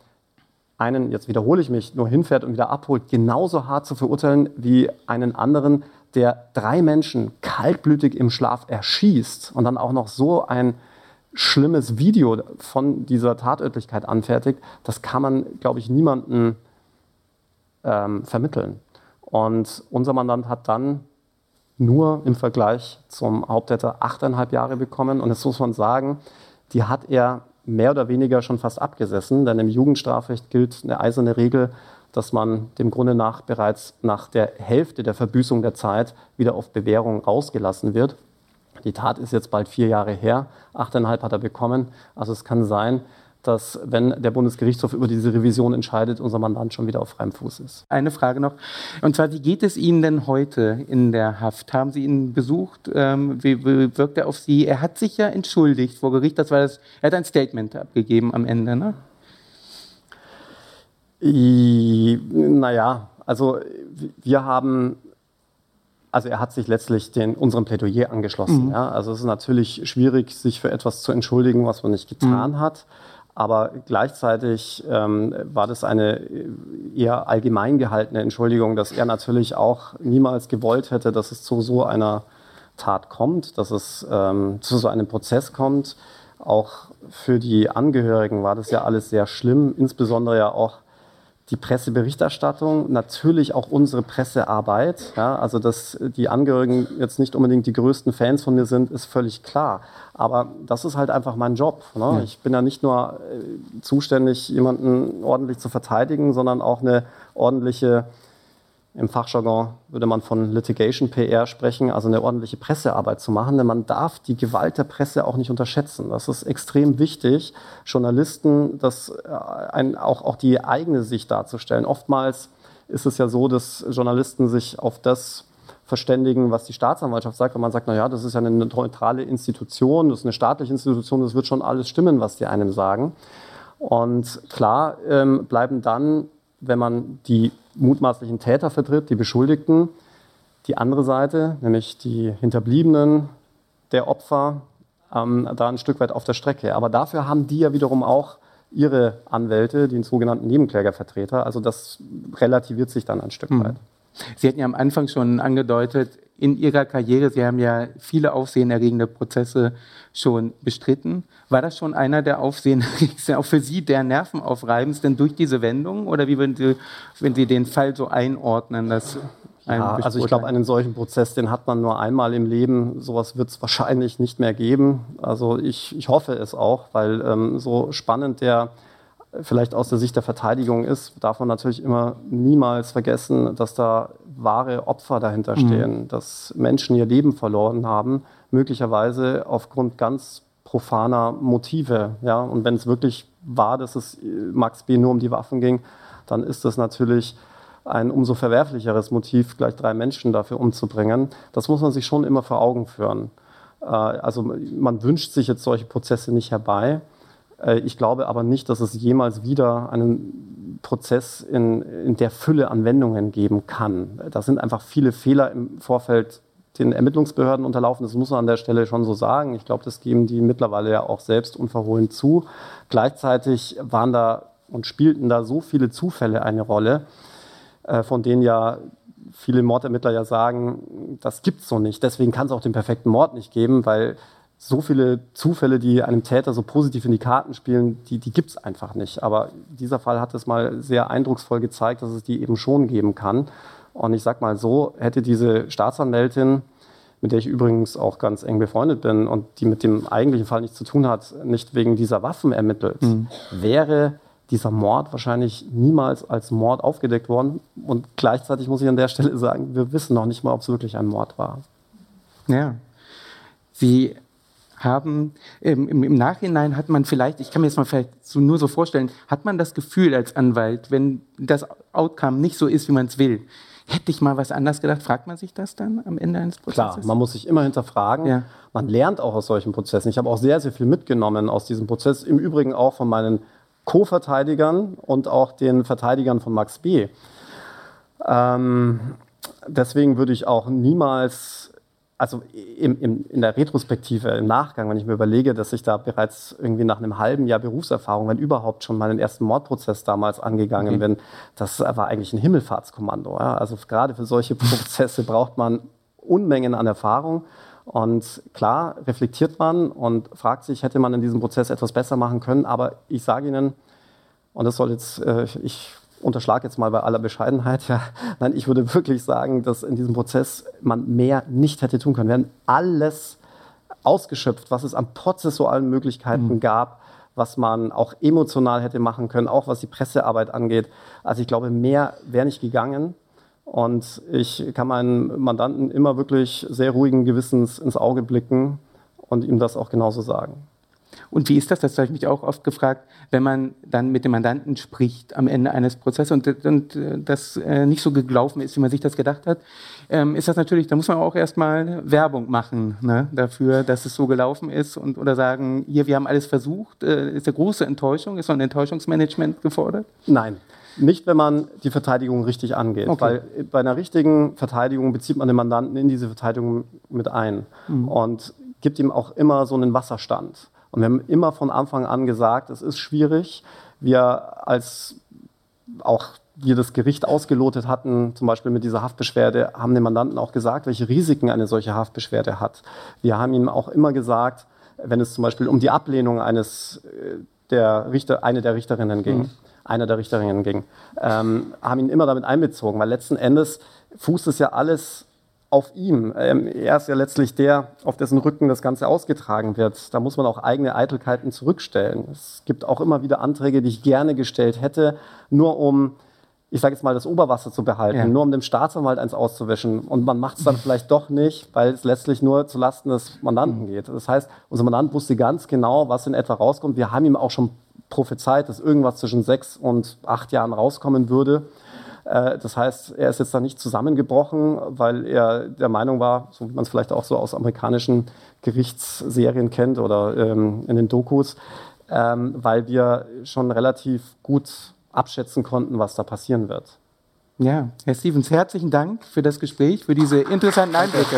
einen, jetzt wiederhole ich mich, nur hinfährt und wieder abholt, genauso hart zu verurteilen wie einen anderen, der drei Menschen kaltblütig im Schlaf erschießt und dann auch noch so ein schlimmes Video von dieser Tatörtlichkeit anfertigt, das kann man, glaube ich, niemandem ähm, vermitteln. Und unser Mandant hat dann nur im Vergleich zum Haupttäter achteinhalb Jahre bekommen. Und das muss man sagen, die hat er mehr oder weniger schon fast abgesessen, denn im Jugendstrafrecht gilt eine eiserne Regel, dass man dem Grunde nach bereits nach der Hälfte der Verbüßung der Zeit wieder auf Bewährung rausgelassen wird. Die Tat ist jetzt bald vier Jahre her, achteinhalb hat er bekommen. Also es kann sein, dass, wenn der Bundesgerichtshof über diese Revision entscheidet, unser Mandant schon wieder auf freiem Fuß ist. Eine Frage noch. Und zwar, wie geht es Ihnen denn heute in der Haft? Haben Sie ihn besucht? Ähm, wie, wirkt er auf Sie? Er hat sich ja entschuldigt vor Gericht. Das war das, er hat ein Statement abgegeben am Ende, ne? naja, also wir haben also er hat sich letztlich den, unserem Plädoyer angeschlossen. Mhm. Ja? Also es ist natürlich schwierig, sich für etwas zu entschuldigen, was man nicht getan mhm. hat. Aber gleichzeitig ähm, war das eine eher allgemein gehaltene Entschuldigung, dass er natürlich auch niemals gewollt hätte, dass es zu so einer Tat kommt, dass es ähm, zu so einem Prozess kommt. Auch für die Angehörigen war das ja alles sehr schlimm, insbesondere ja auch die Presseberichterstattung, natürlich auch unsere Pressearbeit. Ja, also, dass die Angehörigen jetzt nicht unbedingt die größten Fans von mir sind, ist völlig klar. Aber das ist halt einfach mein Job. Ne? Ja. Ich bin ja nicht nur äh, zuständig, jemanden ordentlich zu verteidigen, sondern auch eine ordentliche im Fachjargon würde man von Litigation PR sprechen, also eine ordentliche Pressearbeit zu machen, denn man darf die Gewalt der Presse auch nicht unterschätzen. Das ist extrem wichtig, Journalisten das äh, ein, auch, auch die eigene Sicht darzustellen. Oftmals ist es ja so, dass Journalisten sich auf das verständigen, was die Staatsanwaltschaft sagt, wenn man sagt, naja, das ist ja eine neutrale Institution, das ist eine staatliche Institution, das wird schon alles stimmen, was die einem sagen. Und klar ähm, bleiben dann, wenn man die mutmaßlichen Täter vertritt, die Beschuldigten, die andere Seite, nämlich die Hinterbliebenen der Opfer, ähm, da ein Stück weit auf der Strecke. Aber dafür haben die ja wiederum auch ihre Anwälte, den sogenannten Nebenklägervertreter. Also das relativiert sich dann ein Stück mhm. weit. Sie hatten ja am Anfang schon angedeutet, in Ihrer Karriere, Sie haben ja viele aufsehenerregende Prozesse schon bestritten. War das schon einer der aufsehenerregendsten, auch für Sie der nervenaufreibendsten durch diese Wendung? Oder wie würden Sie, wenn Sie den Fall so einordnen, dass ja, also ich glaube, einen solchen Prozess, den hat man nur einmal im Leben. Sowas wird es wahrscheinlich nicht mehr geben. Also ich, ich hoffe es auch, weil ähm, so spannend der vielleicht aus der Sicht der Verteidigung ist, darf man natürlich immer niemals vergessen, dass da wahre Opfer dahinter mhm. stehen, mhm. dass Menschen ihr Leben verloren haben, möglicherweise aufgrund ganz profaner Motive. Ja? Und wenn es wirklich war, dass es Max B. nur um die Waffen ging, dann ist das natürlich ein umso verwerflicheres Motiv, gleich drei Menschen dafür umzubringen. Das muss man sich schon immer vor Augen führen. Äh, also man wünscht sich jetzt solche Prozesse nicht herbei. Äh, ich glaube aber nicht, dass es jemals wieder einen Prozess in, in der Fülle an Wendungen geben kann. Da sind einfach viele Fehler im Vorfeld den Ermittlungsbehörden unterlaufen. Das muss man an der Stelle schon so sagen. Ich glaube, das geben die mittlerweile ja auch selbst unverhohlen zu. Gleichzeitig waren da und spielten da so viele Zufälle eine Rolle, äh, von denen ja viele Mordermittler ja sagen, das gibt es so nicht. Deswegen kann es auch den perfekten Mord nicht geben, weil so viele Zufälle, die einem Täter so positiv in die Karten spielen, die, die gibt es einfach nicht. Aber dieser Fall hat es mal sehr eindrucksvoll gezeigt, dass es die eben schon geben kann. Und ich sag mal so, hätte diese Staatsanwältin, mit der ich übrigens auch ganz eng befreundet bin und die mit dem eigentlichen Fall nichts zu tun hat, nicht wegen dieser Waffen ermittelt, mhm. wäre dieser Mord wahrscheinlich niemals als Mord aufgedeckt worden. Und gleichzeitig muss ich an der Stelle sagen, wir wissen noch nicht mal, ob es wirklich ein Mord war. Ja. Sie haben, im, im, Nachhinein hat man vielleicht, ich kann mir jetzt mal vielleicht so, nur so vorstellen, hat man das Gefühl als Anwalt, wenn das Outcome nicht so ist, wie man es will, hätte ich mal was anders gedacht? Fragt man sich das dann am Ende eines Prozesses? Klar, man muss sich immer hinterfragen. Ja. Man lernt auch aus solchen Prozessen. Ich habe auch sehr, sehr viel mitgenommen aus diesem Prozess. Im Übrigen auch von meinen Co-Verteidigern und auch den Verteidigern von Max B. Ähm, deswegen würde ich auch niemals, also im, im, in der Retrospektive, im Nachgang, wenn ich mir überlege, dass ich da bereits irgendwie nach einem halben Jahr Berufserfahrung, wenn überhaupt schon meinen ersten Mordprozess damals angegangen mhm. bin, das war eigentlich ein Himmelfahrtskommando. Ja? Also gerade für solche *laughs* Prozesse braucht man Unmengen an Erfahrung. Und klar reflektiert man und fragt sich, hätte man in diesem Prozess etwas besser machen können. Aber ich sage Ihnen, und das soll jetzt, äh, ich unterschlage jetzt mal bei aller Bescheidenheit, ja, nein, ich würde wirklich sagen, dass in diesem Prozess man mehr nicht hätte tun können. Wir haben alles ausgeschöpft, was es an prozessualen Möglichkeiten mhm. gab, was man auch emotional hätte machen können, auch was die Pressearbeit angeht. Also ich glaube, mehr wäre nicht gegangen. Und ich kann meinen Mandanten immer wirklich sehr ruhigen Gewissens ins Auge blicken und ihm das auch genauso sagen. Und wie ist das, das habe ich mich auch oft gefragt, wenn man dann mit dem Mandanten spricht am Ende eines Prozesses und, und äh, das äh, nicht so gelaufen ist, wie man sich das gedacht hat, ähm, ist das natürlich, da muss man auch erstmal Werbung machen ne, dafür, dass es so gelaufen ist und oder sagen, hier, wir haben alles versucht, äh, ist eine große Enttäuschung, ist so ein Enttäuschungsmanagement gefordert? Nein. Nicht, wenn man die Verteidigung richtig angeht. Okay. Weil bei einer richtigen Verteidigung bezieht man den Mandanten in diese Verteidigung mit ein mhm. und gibt ihm auch immer so einen Wasserstand. Und wir haben immer von Anfang an gesagt, es ist schwierig. Wir als auch wir das Gericht ausgelotet hatten, zum Beispiel mit dieser Haftbeschwerde, haben dem Mandanten auch gesagt, welche Risiken eine solche Haftbeschwerde hat. Wir haben ihm auch immer gesagt, wenn es zum Beispiel um die Ablehnung eines äh, der Richter, eine der Richterinnen ging, mhm. einer der Richterinnen ging, ähm, haben ihn immer damit einbezogen, weil letzten Endes fußt es ja alles auf ihm. Er ist ja letztlich der, auf dessen Rücken das Ganze ausgetragen wird. Da muss man auch eigene Eitelkeiten zurückstellen. Es gibt auch immer wieder Anträge, die ich gerne gestellt hätte, nur um, ich sage jetzt mal, das Oberwasser zu behalten, ja. nur um dem Staatsanwalt eins auszuwischen. Und man macht es dann vielleicht doch nicht, weil es letztlich nur zulasten des Mandanten mhm. geht. Das heißt, unser Mandant wusste ganz genau, was in etwa rauskommt. Wir haben ihm auch schon prophezeit, dass irgendwas zwischen sechs und acht Jahren rauskommen würde. Äh, das heißt, er ist jetzt da nicht zusammengebrochen, weil er der Meinung war, so wie man es vielleicht auch so aus amerikanischen Gerichtsserien kennt oder ähm, in den Dokus, ähm, weil wir schon relativ gut abschätzen konnten, was da passieren wird. Ja, Herr Stevens, herzlichen Dank für das Gespräch, für diese interessanten Einblicke.